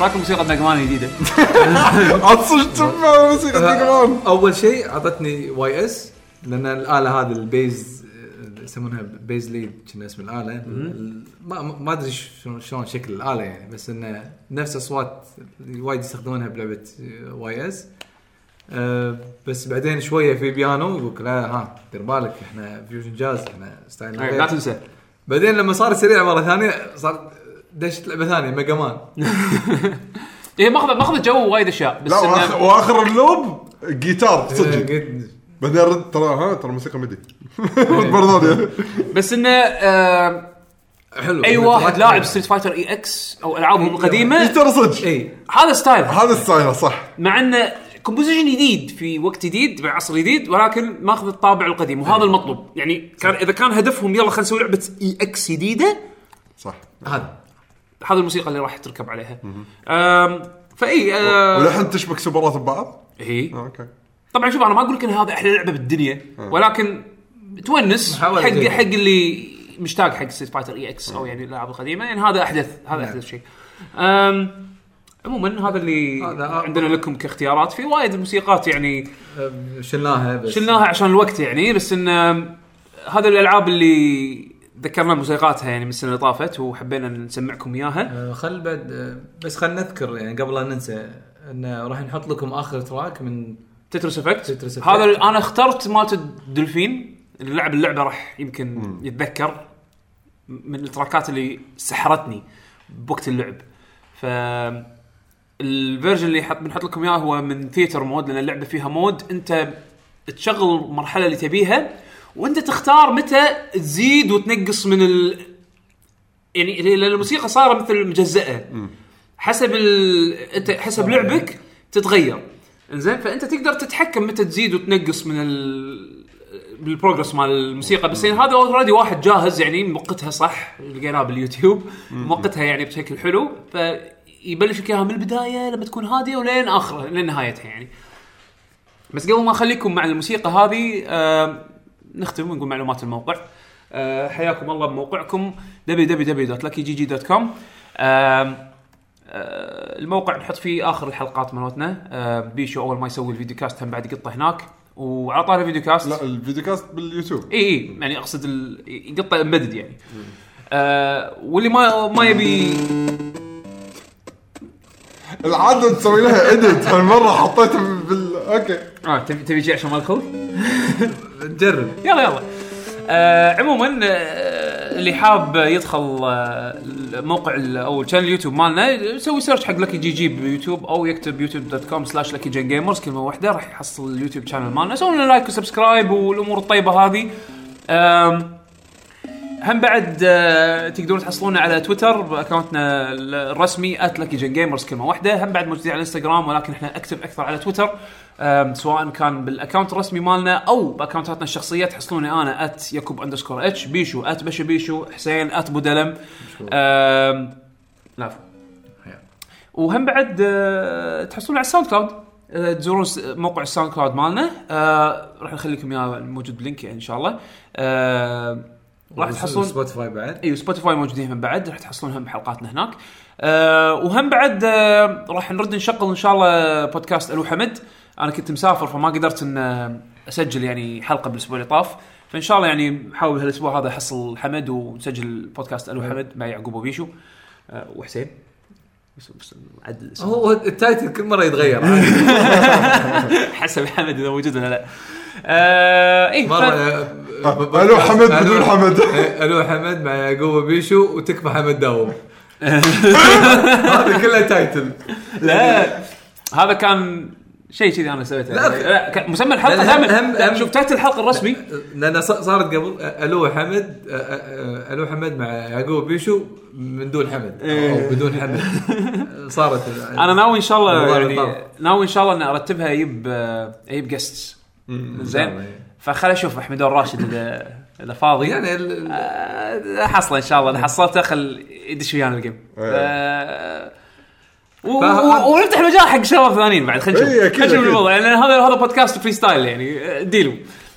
رايكم موسيقى ميجامان الجديده؟ عاد صدق تسمع موسيقى ميجامان أول شيء أعطتني Ys لأن الآلة هذه ال bass يسمونها bass lead كنا اسم الآلة. ال- ما ما أدري شلون شكل الآلة يعني بس انه نفس أصوات وايد يستخدمونها بلعبة Ys. أه بس بعدين شوية في بيانو يقول لا ها دير بالك إحنا fusion jazz إحنا style لا تنسى. بعدين لما صار سريع مرة ثانية صار دشت لعبة ثانية Mega Man هي ماخذه ماخذه جو وايد أشياء بس لا إنه- واخر, وآخر ال loop جيتار صدق. قلت- بعدين رد ترى ها ترى موسيقى ميدي. برضه بس إنه آه حلو. أي واحد لاعب. Street Fighter EX أو العابهم القديمه ترى صدق. اي هذا style هذا ستايله صح. مع إنه composition جديد في وقت جديد بعصر جديد ولكن ماخذ الطابع القديم وهذا المطلوب. يعني كان إذا كان هدفهم يلا خلينا نسوي لعبة EX جديدة صح. هذا. هذه الموسيقى اللي راح تركب عليها. أم فإي أه ولحن تشبك سوبرات ببعض؟ هي آه، أوكي. طبعا شوف أنا ما أقول لك إن هذا أحلى لعبه بالدنيا ولكن تونس حق. حق اللي مشتاق حق ستريت فايتر اي إكس أو يعني الألعاب القديمة يعني هذا أحدث هذا أحدث شيء. عموما هذا اللي هذا- عندنا لكم كاختيارات. في وايد موسيقات يعني شلناها بس. شلناها عشان الوقت يعني بس إن أم، هذا الألعاب اللي ذكرنا موسيقاتها يعني من السنة اللي طافت وحبينا نسمعكم إياها. أه، خل بعد أه، بس خل نذكر يعني قبل لا ننسى انه راح نحط لكم آخر track من Tetris Effect Tetris. هذا أنا اخترت مالت الدولفين. اللي لعب اللعبة راح يمكن يتذكر من التراكات اللي سحرتني بوقت اللعب. ف ال version اللي حط بنحط لكم إياه هو من theater mode لأن اللعبة فيها mode أنت تشغل المرحلة اللي تبيها وانت تختار متى تزيد وتنقص من ال يعني لأن الموسيقى صارت مثل مجزأة. حسب ال... أنت حسب لعبك تتغير. إنزين فأنت تقدر تتحكم متى تزيد وتنقص من ال بال progress مال الموسيقى. بس يعني هذا already واحد جاهز يعني موقتها صح لقيناه باليوتيوب. موقتها يعني بشكل حلو. فيبلش لك إياها من البداية لما تكون هادية ولين اخره لين نهايتها يعني. بس قبل ما أخليكم مع الموسيقى هذه آه نختم ونقول معلومات الموقع. آه حياكم الله بموقعكم www.luckygg.com آه، الموقع نحط فيه آخر الحلقات مالتنا. آه، بيشو أول ما يسوي ال videocast هم بعد يقطه هناك. وعلى طاري ال videocast. لا ال videocast باليوتيوب. إي إي يعني أقصد ال- يقطه embedded يعني. آه واللي ما ما يبي العاده نسوي لها edit هالمره حطيته بال أوكي. آه تبي تبي شيء عشان ما الخوف نجرب يلا يلا. آه عموما آه اللي حاب يدخل آه الموقع ال- أو ال channel اليوتيوب مالنا يسوي search حق Lucky GG بيوتيوب أو يكتب يوتيوب dot com slash Lucky Gen Gamers كلمة واحدة راح يحصل اليوتيوب channel مالنا. سووا لنا like و subscribe والأمور الطيبة هذه. آم، هم بعد آه، تقدرون تحصلونا على تويتر ب account نا الرسمي @Lucky Gen Gamers كلمة واحدة. هم بعد موجودين على انستغرام ولكن إحنا active أكثر على تويتر سواء كان بالاكونت الرسمي مالنا أو باكونتاتنا الشخصية. تحصلوني أنا يعقوب اندرسكور اتش بيشو بشا بيشو حسين بودلم. لا. وهم بعد آه، تحصلون على الساوند كلاود آه، تزورون س- موقع الساوند كلاود مالنا. آه، راح نخلي لكم اياه موجود بلينك إن شاء الله. آه، راح تحصلون سبوتيفاي بعد. أيوه سبوتيفاي موجودين هم بعد راح تحصلون هم حلقاتنا هناك. أه وهم بعد أه راح نرد نشغل إن شاء الله بودكاست ألو حمد. أنا كنت مسافر فما قدرت إن آه، أسجل يعني حلقة بالأسبوع اللي طاف. فإن شاء الله يعني نحاول هالأسبوع هذا احصل حمد ونسجل بودكاست ألو حمد مع يعقوب وبيشو. أه وحسين. عدل. هو ال title كل مرة يتغير. حسب حمد إذا موجود ولا لا. أه اي مرة ف- ألو حمد بدون حمد. ألو حمد مع يعقوب بيشو وتكفى حمد داوم. هذا كله title. لا هذا كان شيء كذي أنا سويته. لا، لا, مسمى الحلقة دائما. هم- لا، هم- شوف title الحلقة الرسمي. لأن ص- صارت قبل. ألو حمد أ- أ- ألو حمد مع يعقوب بيشو من دون حمد. أو بدون حمد. صارت أنا ناوي إن شاء الله يعني. ناوي إن شاء الله إني أرتبها أجيب أجيب guests زين. فخل أشوف احمد الراشد اذا إذا فاضي. يعني ال- آه، حصله إن شاء الله. إذا حصلته خل يدش ويانا ال game. آه، و- فه- و- ونفتح مجال حق شباب ثانيين بعد. خلينا نشوف. إيه، خلينا نشوف. الموضوع. يعني هذا هذا بودكاست freestyle يعني. آه، ديلو.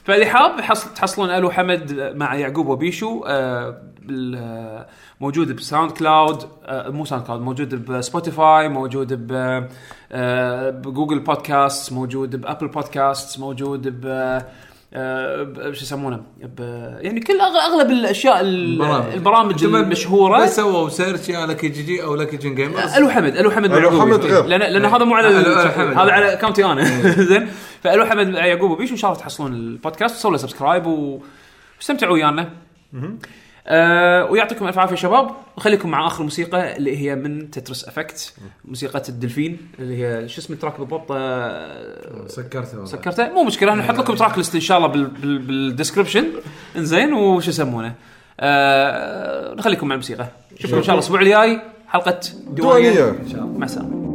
فاللي حاب حصل تحصلون ألو حمد مع يعقوب وبيشو آه، بال آه، موجود بساوند كلاود آه، مو ساوند كلاود موجود بسبوتيفاي موجود ب آه، بجوجل بودكاست موجود بأبل بودكاست موجود ب آه، شو يسمونه؟ يعني كل أغلب الأشياء ال- البرامج. ما- المشهورة. بس سووا search يا Lucky GG أو Lucky Gen Gamers ألو حمد ألو حمد ألو يعقوبي. حمد غير. لأن لأن هذا مو على. هذا على account ي أنا. زين. فألو حمد يعقوب وبيش وان شاء الله تحصلون البودكاست. وسووا له subscribe واستمتعوا ويانا. آه ويعطيكم الف عافية شباب. وخليكم مع آخر موسيقى اللي هي من Tetris Effect موسيقى الدلفين اللي هي شو اسم ال track بالضبط؟ آه سكرته. سكرته؟ مو مشكلة نحط لكم track list إن شاء الله بال- بال- بال description إنزين وش يسمونه؟ آه نخليكم مع الموسيقى. نشوفكم إن شاء الله الأسبوع الجاي حلقة ديوانية. مع السلامة.